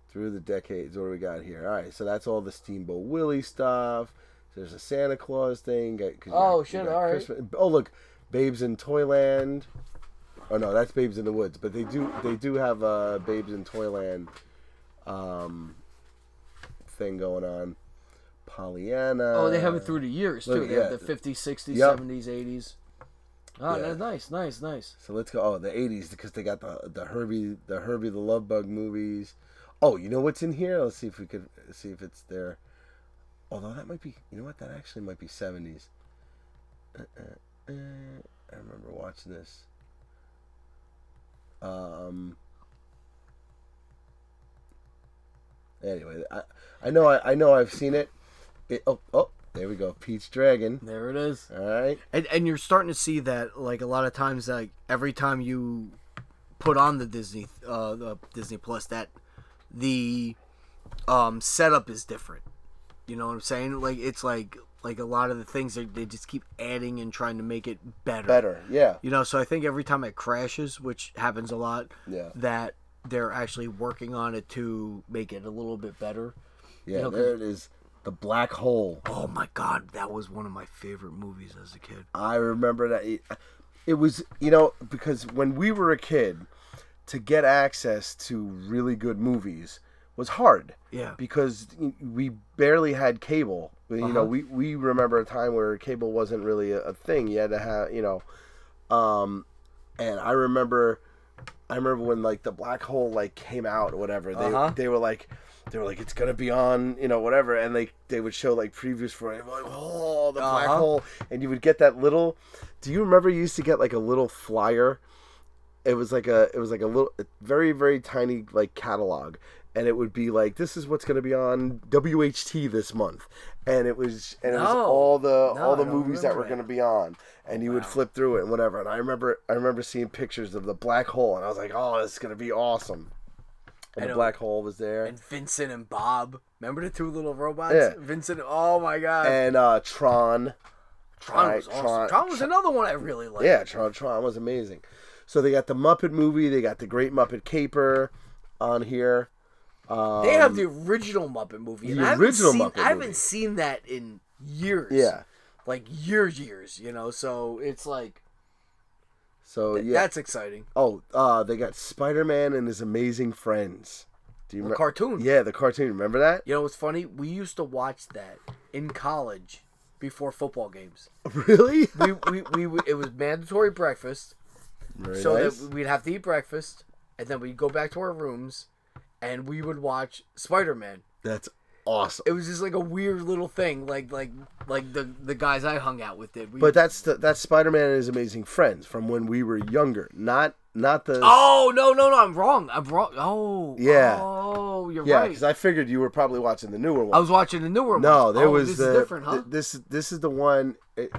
Through the decades, what do we got here? All right, so that's all the Steamboat Willie stuff. There's a Santa Claus thing. got- Oh, got- shit, all right. Christmas- Oh look, Babes in Toyland. Oh no, that's Babes in the Woods. But they do they do have uh, Babes in Toyland um, thing going on. Pollyanna. Oh, they have it through the years too. look, they yeah. have the 50s, 60s, Yep. 70s, 80s. Oh, Yeah. that's nice, nice, nice. So let's go. Oh, the '80s because they got the the Herbie the Herbie the Love Bug movies. Oh, you know what's in here? Let's see if we could see if it's there. Although that might be, you know what? That actually might be '70s. Uh, uh, uh, I remember watching this. Um. Anyway, I I know I, I know I've seen it. it. Oh oh, there we go. Pete's Dragon. There it is. All right. And, and you're starting to see that like a lot of times like every time you put on the Disney uh the Disney Plus that the um setup is different. You know what I'm saying? Like it's like like a lot of the things they, they just keep adding and trying to make it better. Better. Yeah. You know, so I think every time it crashes, which happens a lot, Yeah. that they're actually working on it to make it a little bit better. Yeah. know, 'cause- there it is. The Black Hole. Oh my god, that was one of my favorite movies as a kid. I remember that it, it was you know because when we were a kid to get access to really good movies was hard Yeah. because we barely had cable you know Uh-huh. we, we remember a time where cable wasn't really a, a thing you had to have you know um and I remember I remember when like the black hole like came out or whatever they Uh-huh. they were like they were like it's gonna be on you know whatever and they they would show like previews for it like oh the black Uh-huh. hole and you would get that little do you remember you used to get like a little flyer it was like a it was like a little very very tiny like catalog and it would be like this is what's going to be on WHT this month and it was and it was No. all the No, all the movies that were going to be on and you would flip through it and whatever and I remember I remember seeing pictures of the black hole and I was like oh this is going to be awesome and I the know. black hole was there And Vincent and Bob. Remember the two little robots? Yeah. Vincent. Oh my god. and uh Tron Tron right, was awesome. Tron- Tron, was another one I really liked. Yeah, Tron Tron was amazing. So they got the Muppet movie, they got the Great Muppet Caper on here. Um, They have the original Muppet movie. The I haven't original seen, Muppet I haven't movie. seen that in years. yeah. Like years, years. You know, so it's like So yeah. that's exciting. oh, uh, they got Spider Man and his amazing friends. Do you The remember? cartoon. Yeah, the cartoon. Remember that? You know what's funny? We used to watch that in college before football games. *laughs* Really? *laughs* We we, we, we it was mandatory breakfast. Very so nice. that we'd have to eat breakfast and then we'd go back to our rooms and we would watch Spider-Man. That's awesome. It was just like a weird little thing like like like the the guys I hung out with did. We, But that's the, that's Spider Man and his amazing friends from when we were younger. Not not the. Oh, no, no, no, I'm wrong. I'm wrong. Oh. Yeah. Oh, you're yeah, right. because I figured you were probably watching the newer one. I was watching the newer one. No, there Oh, was this the is different, huh? th- this this is the one. It,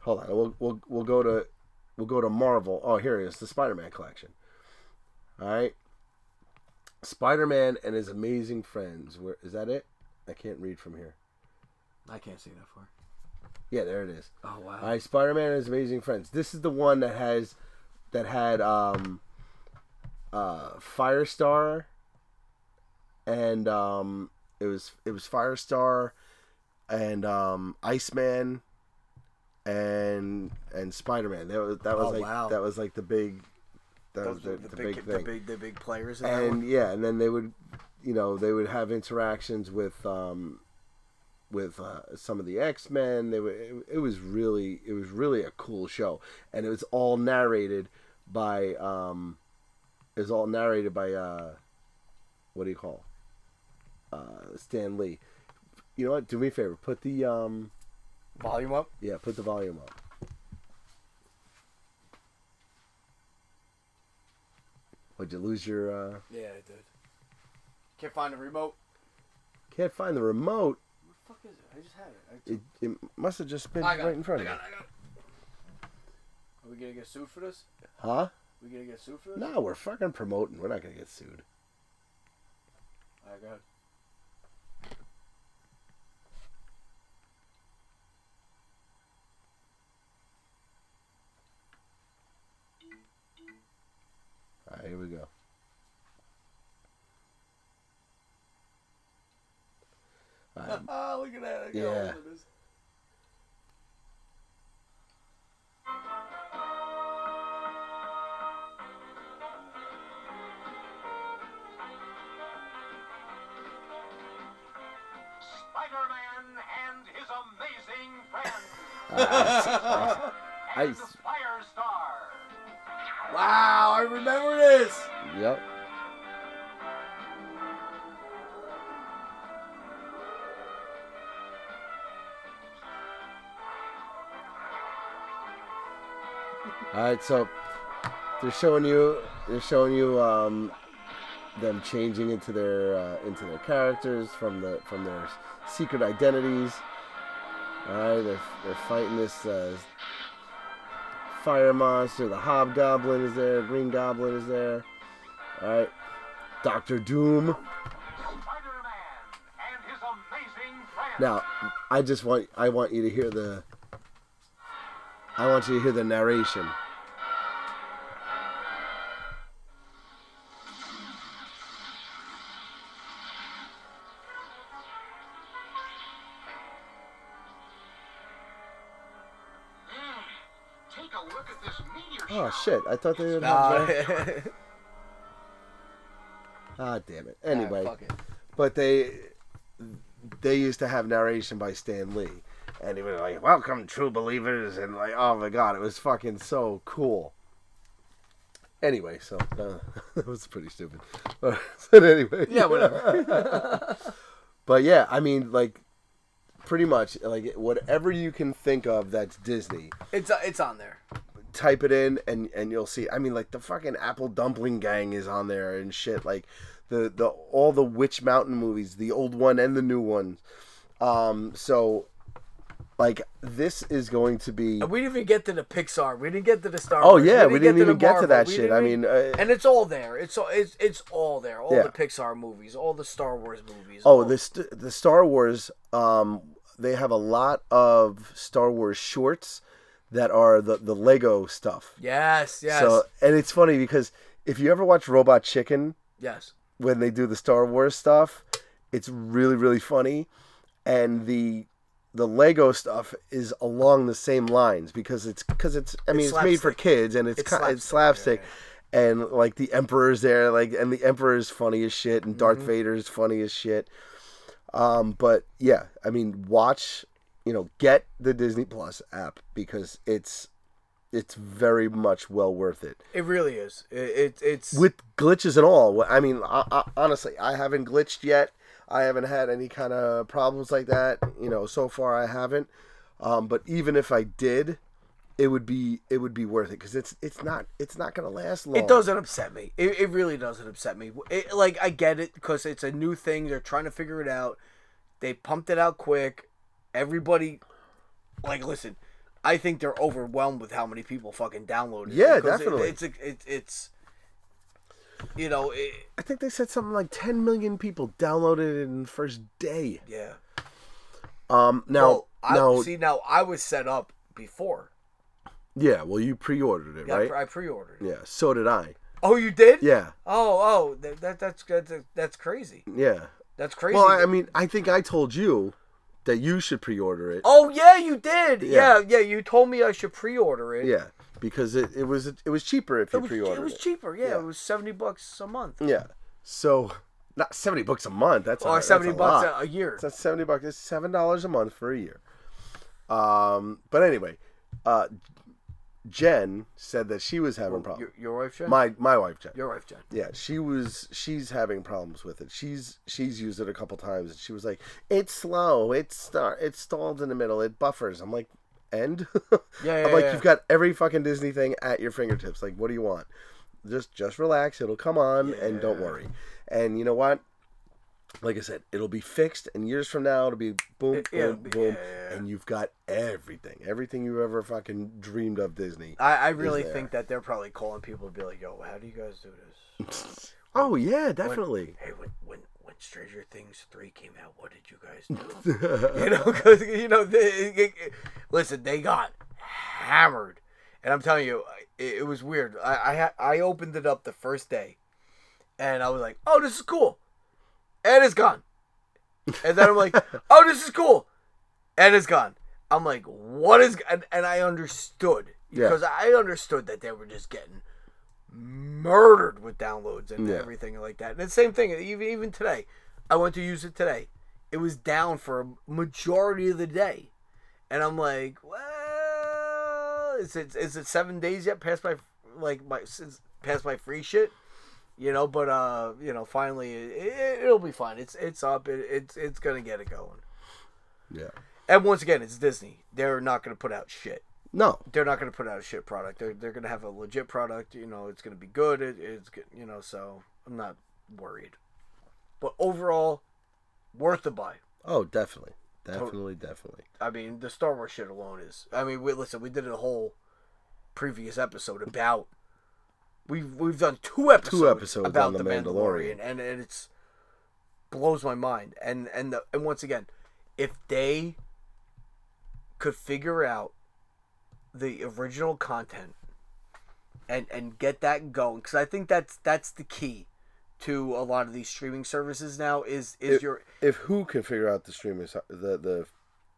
hold on, we'll we'll we'll go to we'll go to Marvel. Oh, here it is, the Spider-Man collection. All right, Spider-Man and his amazing friends. Where is that? It? I can't read from here. I can't see that far. Yeah, there it is. Oh wow. All right, Spider-Man and his amazing friends. This is the one that has that had um uh Firestar and um it was it was Firestar and um, Iceman and and Spider Man. That was that was Oh, like wow. that was like the big that was Those the, were the, the, big, big, thing. the big, the big players and yeah, and then they would, you know, they would have interactions with um, with uh, some of the X Men. They would. It, it was really, it was really a cool show, and it was all narrated by um, it was all narrated by uh, what do you call, uh, Stan Lee. You know what? Do me a favor. Put the um, Volume up. yeah, put the volume up. Would you lose your? uh Yeah, I did. Can't find the remote. Can't find the remote. What the fuck is it? I just had it. It, it must have just been I, I right it. in front I of you. got it. I got it. Are we gonna get sued for this? Huh? we gonna get sued for this? No, we're fucking promoting. We're not gonna get sued. I got it. Here we go. All *laughs* Ah, look at that. I got Yeah. this. Spider-Man and his amazing friends. *laughs* uh, Ice. Firestar. Wow, I remember this. yep. All right, so they're showing you they're showing you um, them changing into their uh, into their characters from the from their secret identities. All right, they're they're fighting this uh, fire monster. The hobgoblin is there. Green Goblin is there. All right, Doctor Doom. Now, I just want I want you to hear the I want you to hear the narration. Oh shower. shit! I thought they would Nah. have. *laughs* the- Ah, damn it. Anyway, fuck it. but they they used to have narration by Stan Lee, and he was like, "Welcome, true believers," and like, oh my god, it was fucking so cool. Anyway, so uh, *laughs* that was pretty stupid, *laughs* but anyway, Yeah, whatever. But yeah, I mean, like, pretty much, like, whatever you can think of that's Disney, it's uh, it's on there. type it in and and you'll see. I mean, like the fucking Apple Dumpling Gang is on there and shit. Like the the all the Witch Mountain movies, the old one and the new ones. Um, so like this is going to be. We didn't even get to the Pixar. We didn't get to the Star Oh yeah, we didn't the even get to that We shit. I mean, uh, and it's all there. It's all it's it's all there. All Yeah. the Pixar movies, all the Star Wars movies. oh, all- the st- the Star Wars. Um, they have a lot of Star Wars shorts that are the the Lego stuff. yes, yes, So and it's funny because if you ever watch Robot Chicken, yes. when they do the Star Wars stuff, it's really really funny, and the the Lego stuff is along the same lines because it's because it's I mean It's it's, made for kids and it's It's ki- it's slapstick, slapstick, and like the Emperor's there like and the emperor's funny as shit and Darth Mm-hmm. Vader is funny as shit. Um, but yeah, I mean watch you know get the Disney Plus app because it's it's very much well worth it It really is. It, it it's with glitches and all. I mean, I, I, honestly, I haven't glitched yet. I haven't had any kind of problems like that. You know, so far I haven't. Um, but even if I did, it would be it would be worth it because it's it's not it's not gonna last long. It doesn't upset me. It, it really doesn't upset me. It, like I get it because it's a new thing. They're trying to figure it out. They pumped it out quick. Everybody, like, listen. I think they're overwhelmed with how many people fucking downloaded. it, Yeah, it- definitely. it's it, it's, you know, it, I think they said something like 10 million people downloaded it in the first day. yeah. Um, now, well, I, now, see, now I was set up before. Yeah. Well, you pre-ordered it, Yeah, right? I, pre-ordered. it. yeah. So did I. Oh, you did? Yeah. Oh, oh, that, that that's that's that's crazy. Yeah. That's crazy. Well, I I mean, I think I told you that you should pre-order it. oh yeah, you did. Yeah. Yeah. yeah, You told me I should pre-order it. Yeah, because it, it was it was cheaper if you It was, pre-ordered it was cheaper. Yeah, Yeah. it was seventy bucks a month. Yeah. So, not seventy bucks a month. That's a, Or that's seventy a bucks lot. a, a year. That's seventy bucks. It's seven dollars a month for a year. Um, but anyway, uh, Jen said that she was having problems. Your, your wife, Jen. My my wife Jen. your wife, Jen. Yeah, she was. She's having problems with it. She's she's used it a couple times, and she was like, "It's slow. It's star. It's stalled in the middle. It buffers." I'm like, "End." *laughs* Yeah, I'm like, yeah. "You've got every fucking Disney thing at your fingertips. Like, what do you want? Just just relax. It'll come on, and don't worry." And you know what? Like I said, it'll be fixed, and years from now, it'll be boom, It- boom, boom, yeah, yeah. and you've got everything, everything you ever fucking dreamed of Disney. I, I really think that they're probably calling people to be like, "Yo, how do you guys do this?" *laughs* Oh yeah, When- definitely. hey, when when when Stranger Things three came out, what did you guys do? *laughs* you know, because you know, they, listen, they got hammered, and I'm telling you, it, it was weird. I I, ha- I opened it up the first day, and I was like, "Oh, this is cool," and it's gone. And then I'm like, *laughs* "Oh, this is cool," and it's gone. I'm like, "What is?" And, and I understood Yeah. because I understood that they were just getting murdered with downloads and Yeah. everything like that. And the same thing, even even today, I went to use it today. It was down for a majority of the day, and I'm like, well, is it is it seven days yet? Past my like my since past my free shit, you know. But uh, you know, finally it, it'll be fine. It's it's up. It, it's it's gonna get it going. yeah. And once again, it's Disney. They're not gonna put out shit No, they're not going to put out a shit product. They're, they're going to have a legit product. You know, it's going to be good. It, it's good, you know, so I'm not worried. But overall, worth the buy. Oh, definitely, definitely, definitely. I mean, the Star Wars shit alone is. I mean, we listen. We did a whole previous episode about. We've we've done two episodes, episodes about on The the Mandalorian, Mandalorian. and, and it's blows my mind. And and the, and once again, if they could figure out the original content and and get that going, because I think that's that's the key to a lot of these streaming services now is is If- your If who can figure out the streaming the the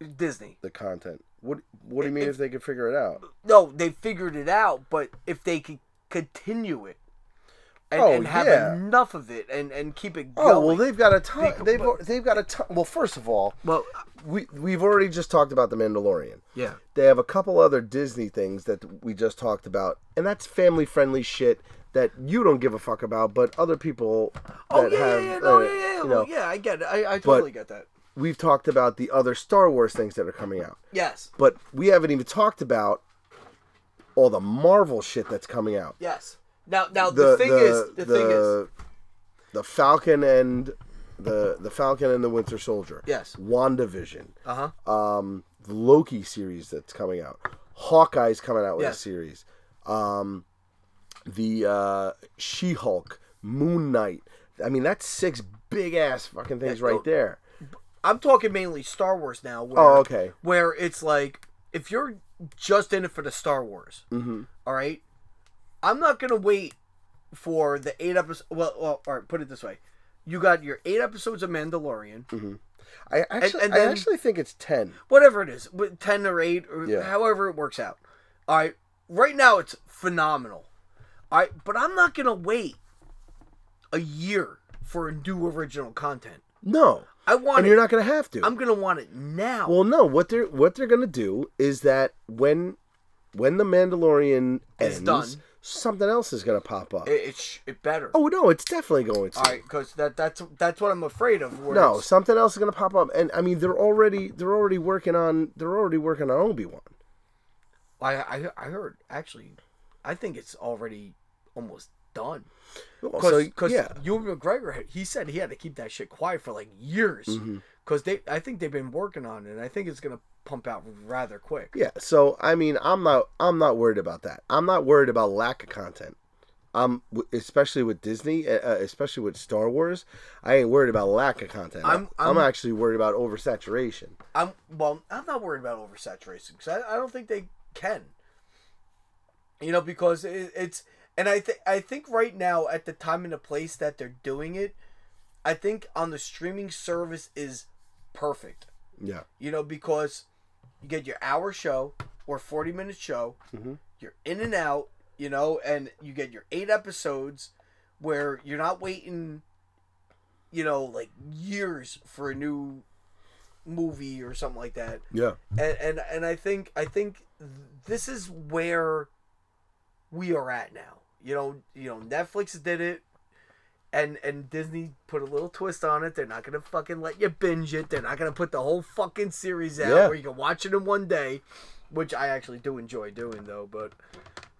Disney. the content, what what do you mean If- if, they can figure it out? no, they figured it out, but if they could continue it and, Oh, and have yeah. enough of it and, and keep it going. Oh well, they've got a ton. They've al- they've got a ton. Well, first of all, well, we we've already just talked about the Mandalorian. yeah. They have a couple other Disney things that we just talked about, and that's family friendly shit that you don't give a fuck about, but other people that Oh yeah, have, yeah, yeah, no, uh, yeah, yeah, you well, know, yeah. I get it. I, I totally get that. we've talked about the other Star Wars things that are coming out, Yes, but we haven't even talked about all the Marvel shit that's coming out. yes. Now, now the, thing is, the, thing is, the Falcon and the the Falcon and the Winter Soldier. Yes. WandaVision. uh huh. Um, the Loki series that's coming out. Hawkeye's coming out with Yes. a series. Um, the uh, She-Hulk, Moon Knight. I mean, that's six big ass fucking things Yeah, right there. I'm talking mainly Star Wars now. Where, Oh, okay. Where it's like, if you're just in it for the Star Wars, Mm-hmm. all right, I'm not gonna wait for the eight episodes. Well, well, all right. Put it this way: you got your eight episodes of Mandalorian. I actually, and I then- actually think it's ten. whatever it is, with ten or eight or Yeah. however it works out. All right, right now it's phenomenal. All right, but I'm not gonna wait a year for a new original content. No, I want and it. you're not gonna have to. I'm gonna want it now. Well, no. What they're what they're gonna do is that when when the Mandalorian It's ends, done. something else is gonna pop up. it, it, sh- it better. oh no, it's definitely going to. All right, because that that's that's what I'm afraid of. where No, it's- something else is gonna pop up, and I mean they're already they're already working on they're already working on Obi Wan. I, I I heard actually, I think it's already almost done. So Because yeah, Ewan McGregor, he said he had to keep that shit quiet for like years. Mm-hmm. Because they, I think they've been working on it. and I think it's gonna pump out rather quick. yeah. So I mean, I'm not I'm not worried about that. I'm not worried about lack of content. I'm especially with Disney, uh, uh, especially with Star Wars. I ain't worried about lack of content. I'm- I'm, I'm- actually worried about oversaturation. I'm well. I'm not worried about oversaturation because I, I don't think they can. You know, because it, it's and I think I think right now at the time and the place that they're doing it, I think on the streaming service is perfect. Yeah. You know, because you get your hour show or 40 minute show, Mhm. you're in and out, you know, and you get your eight episodes where you're not waiting, you know, like years for a new movie or something like that. Yeah. And and, and I think I think this is where we are at now. You know, you know, Netflix did it and and Disney put a little twist on it. They're not gonna fucking let you binge it. They're not gonna put the whole fucking series out Yeah. where you can watch it in one day, which I actually do enjoy doing though. But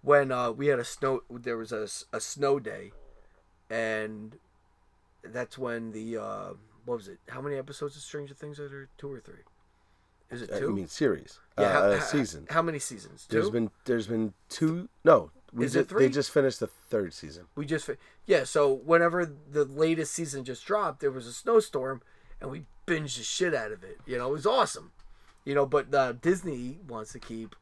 when uh, we had a snow, there was a, a snow day, and that's when the uh, what was it? How many episodes of Stranger Things are there? Two or three? Is it two? I mean series. yeah, uh, how, uh, how- season. How many seasons? Two. There's been there's been two. No, we Is ju- it three? They just finished the third season. We just fi- yeah. So whenever the latest season just dropped, there was a snowstorm, and we binged the shit out of it. You know, it was awesome. You know, but uh, Disney wants to keep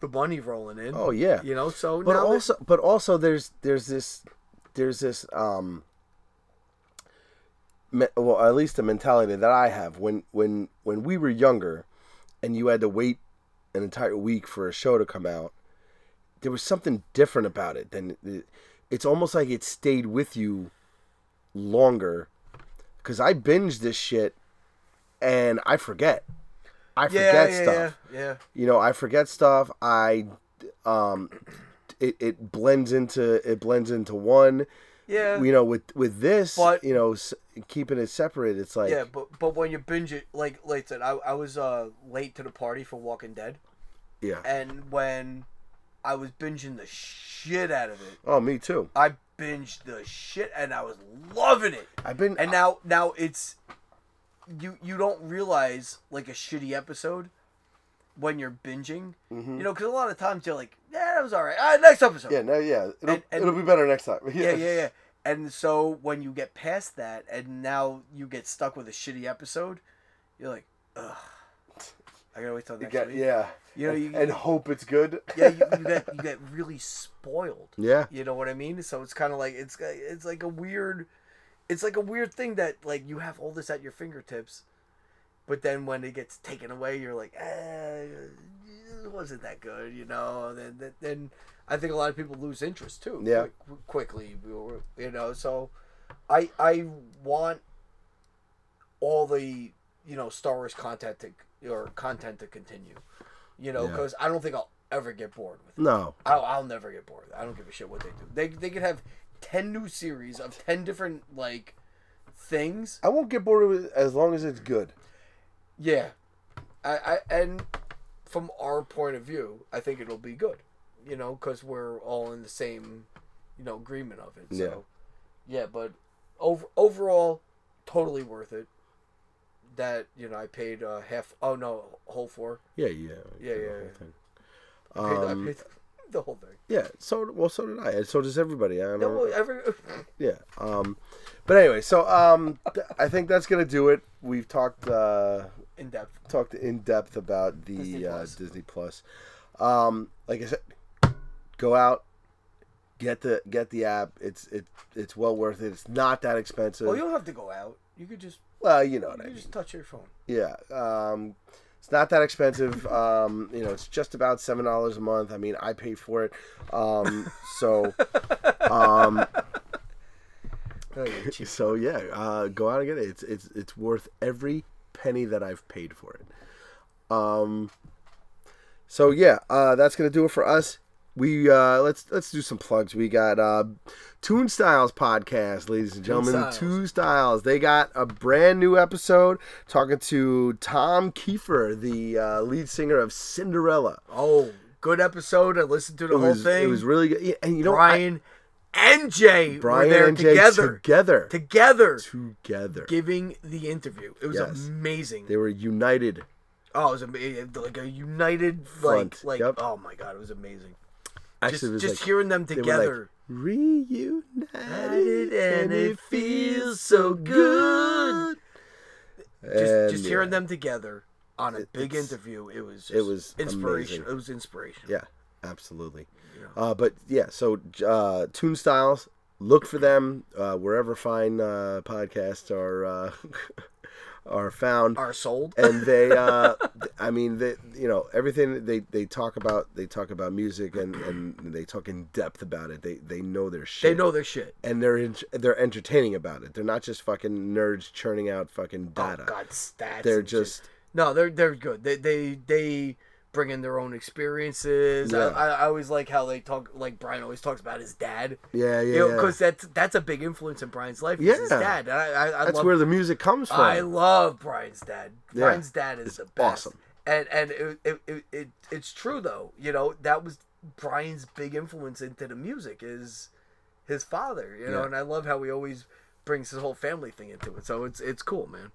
the money rolling in. Oh yeah. You know, so but that- also but also there's there's this there's this um me- well at least the mentality that I have when when when we were younger and you had to wait an entire week for a show to come out there was something different about it than it's almost like it stayed with you longer. Cuz I binge this shit and I forget. I yeah, forget yeah, stuff. yeah, yeah. you know i forget stuff. I um it, it blends into it blends into one Yeah. you know with with this But- you know keeping it separate it's like yeah, but but when you binge it, like like I said, I, I was uh late to the party for Walking Dead, yeah and when I was binging the shit out of it, oh me too I binged the shit, and I was loving it. i've been And now now it's you you don't realize like a shitty episode when you're binging, Mhm. you know, because a lot of times you're like, yeah, that was all right. All right, next episode. yeah no yeah it'll, And- and- it'll be better next time *laughs* yeah, yeah, yeah. And so when you get past that, and now you get stuck with a shitty episode, you're like, ugh, I gotta wait till *laughs* You next week. yeah You know, you, and hope it's good *laughs* yeah, you, you get you get really spoiled. yeah You know what I mean? So it's kind of like it's it's like a weird, it's like a weird thing that like you have all this at your fingertips, but then when it gets taken away, you're like, eh, it wasn't that good, you know. Then then, then I think a lot of people lose interest too. Yeah. quick- quickly, you know. So I I want all the you know Star Wars content to or content to continue, you know, Yeah. because I don't think I'll ever get bored with it. no I'll, I'll never get bored. I don't give a shit what they do. They they could have ten new series of ten different like things. i won't get bored with it as long as it's good Yeah, I, I and from our point of view, I think it'll be good. You know, because we're all in the same, you know, agreement of it. So, yeah, but over overall, totally worth it. That you know, I paid uh, half. Oh no, whole four. yeah yeah Yeah, the yeah, whole yeah. thing. I paid, I Um, paid the whole thing. yeah so well so did i and so does everybody I don't No, well, every *laughs* Yeah. Um, but anyway, so um, th- I think that's gonna do it. We've talked uh, in depth. talked in depth about the Disney uh, Plus. Disney Plus. Um, like I said, go out, get the get the app. It's it it's well worth it. It's not that expensive. Well, you don't have to go out. You could just well, you know you what I mean. just touch your phone. Yeah. Um, it's not that expensive. *laughs* Um, you know, it's just about seven dollars a month. I mean, I pay for it. Um, so. *laughs* Um, Oh. So yeah, uh, go out and get it. It's it's it's worth every penny that I've paid for it. Um. So yeah, uh, that's gonna do it for us. We uh, let's let's do some plugs. We got uh, Tune Styles podcast, ladies and gentlemen. Styles. Tune Styles. They got a brand new episode talking to Tom Keifer, the uh, lead singer of Cinderella. Oh, good episode. I listened to the It whole was thing. it was really good. Yeah, and you know I- Brian and Jay Brian were there and Jay together, together together, together. giving the interview. It was Yes. amazing. They were united. Oh, it was amazing. Like a united, like, Front. like. Yep. Oh my god, it was amazing. Actually, just was just like, hearing them were like, together. reunited and it feels so good. Just, And, just yeah, hearing them together on a big it's- interview, it was it just was inspiration. amazing. It was inspiration. Yeah, absolutely. Uh, but yeah, so uh, Tune Styles, look for them uh, wherever fine uh, podcasts are uh, *laughs* are found. Are sold. *laughs* and they uh i mean they you know everything they they talk about they talk about music and and they talk in depth about it they they know their shit they know their shit. and they're in, they're entertaining about it they're not just fucking nerds churning out fucking data Oh God, stats. they're and shit. just no, they're they're good. They they they bring in their own experiences. Yeah. I, I, always like how they talk. Like Brian always talks about his dad. yeah yeah, know, yeah. because that's that's a big influence in Brian's life. Yeah, his dad. I, I, I that's love, where the music comes from I love Brian's dad. Yeah. Brian's dad is It's the best. awesome. And and it, it, it, it it's true though. You know that was Brian's big influence into the music is his father. You know, and I love how he always brings his whole family thing into it. So it's it's cool, man.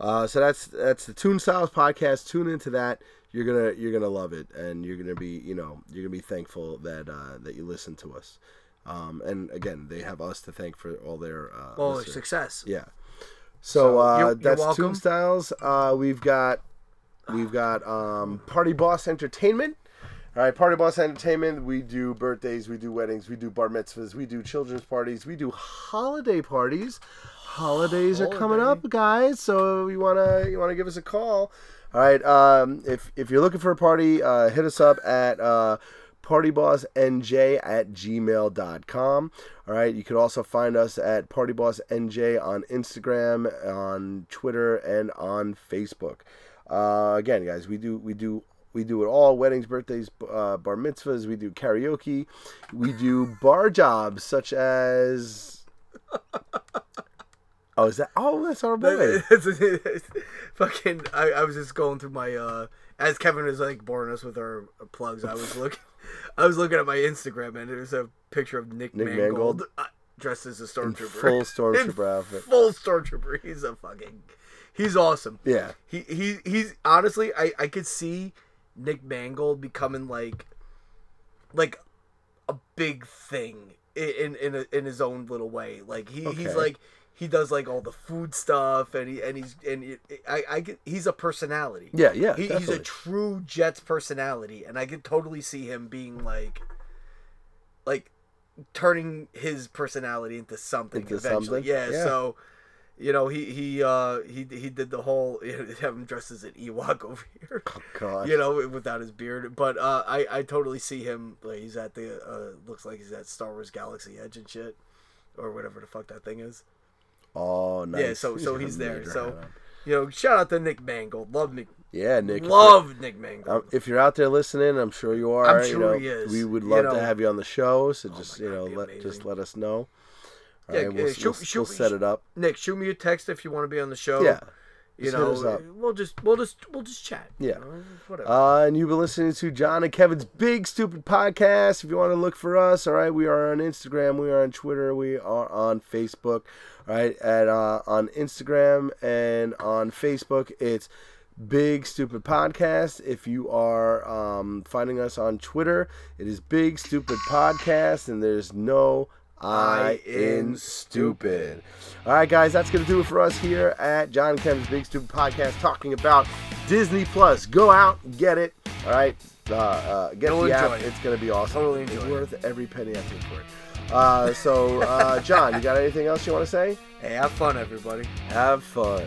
Uh, so that's that's the Tune Styles podcast. Tune into that. You're gonna you're gonna love it, and you're gonna be you know you're gonna be thankful that uh, that you listen to us. Um, and again, they have us to thank for all their uh, listeners. success. Yeah. So, So, uh, you're- you're that's welcome. Tune Styles. Uh, we've got we've got um, Party Boss Entertainment. All right, Party Boss Entertainment. We do birthdays, we do weddings, we do bar mitzvahs, we do children's parties, we do holiday parties. Holidays are coming up, guys. So you wanna you wanna give us a call. All right. Um, if if you're looking for a party, uh, hit us up at uh, partybossnj at gmail.com. All right. You can also find us at partybossnj on Instagram, on Twitter, and on Facebook. Uh, again, guys, we do we do we do it all: weddings, birthdays, uh, bar mitzvahs. We do karaoke. We do bar jobs such as. Oh, is that? Oh, that's our boy. *laughs* Fucking, I, I was just going through my uh as Kevin was like boring us with our plugs. I was looking, I was looking at my Instagram and there's a picture of Nick, Nick Mangold, Mangold. uh, dressed as a In stormtrooper, full *laughs* stormtrooper In outfit. full stormtrooper. He's a fucking, he's awesome. Yeah. He he he's honestly, I I could see Nick Mangold becoming like, like, a big thing i- in in a, in his own little way. Like he he's like he does like all the food stuff and he and he's and it, I I get, he's a personality. Yeah, yeah. He, he's a true Jets personality, and I could totally see him being like, like, turning his personality into something Into eventually. something? Yeah, Yeah. So, you know, he he uh he he did the whole you *laughs* know, have him dressed as an Ewok over here. *laughs* Oh, God. You know, without his beard, but uh, I I totally see him. Like he's at the uh, looks like he's at Star Wars Galaxy Edge and shit, or whatever the fuck that thing is. Oh, nice. Yeah, so so *laughs* he's there. So you know, shout out to Nick Mangold. Love Nick. yeah, Nick. Love Nick Mangold. um, if you're out there listening, I'm sure you are. I'm you sure know, he is. We would You love know- to have you on the show. So Oh just my you know, let just let us know. All Yeah, right, we'll, shoot- we'll, shoot- we'll set it up. Nick, shoot me a text if you want to be on the show. Yeah. You just know, up. we'll just we'll just we'll just chat. you Yeah. know, whatever. Uh, and you've been listening to John and Kevin's Big Stupid Podcast. If you want to look for us, all right, we are on Instagram, we are on Twitter, we are on Facebook. All right, at uh, on Instagram and on Facebook, it's Big Stupid Podcast. If you are um, finding us on Twitter, it is Big Stupid Podcast, and there's no I in stupid. All right, guys, that's gonna do it for us here at John Kevin's Big Stupid Podcast, talking about Disney Plus. Go out, get it. All right, uh, uh, get You'll the app. it. It's gonna be awesome. Totally it's it. worth every penny I paid for it. Uh, so, uh, *laughs* John, you got anything else you want to say? hey, have fun, everybody. Have fun.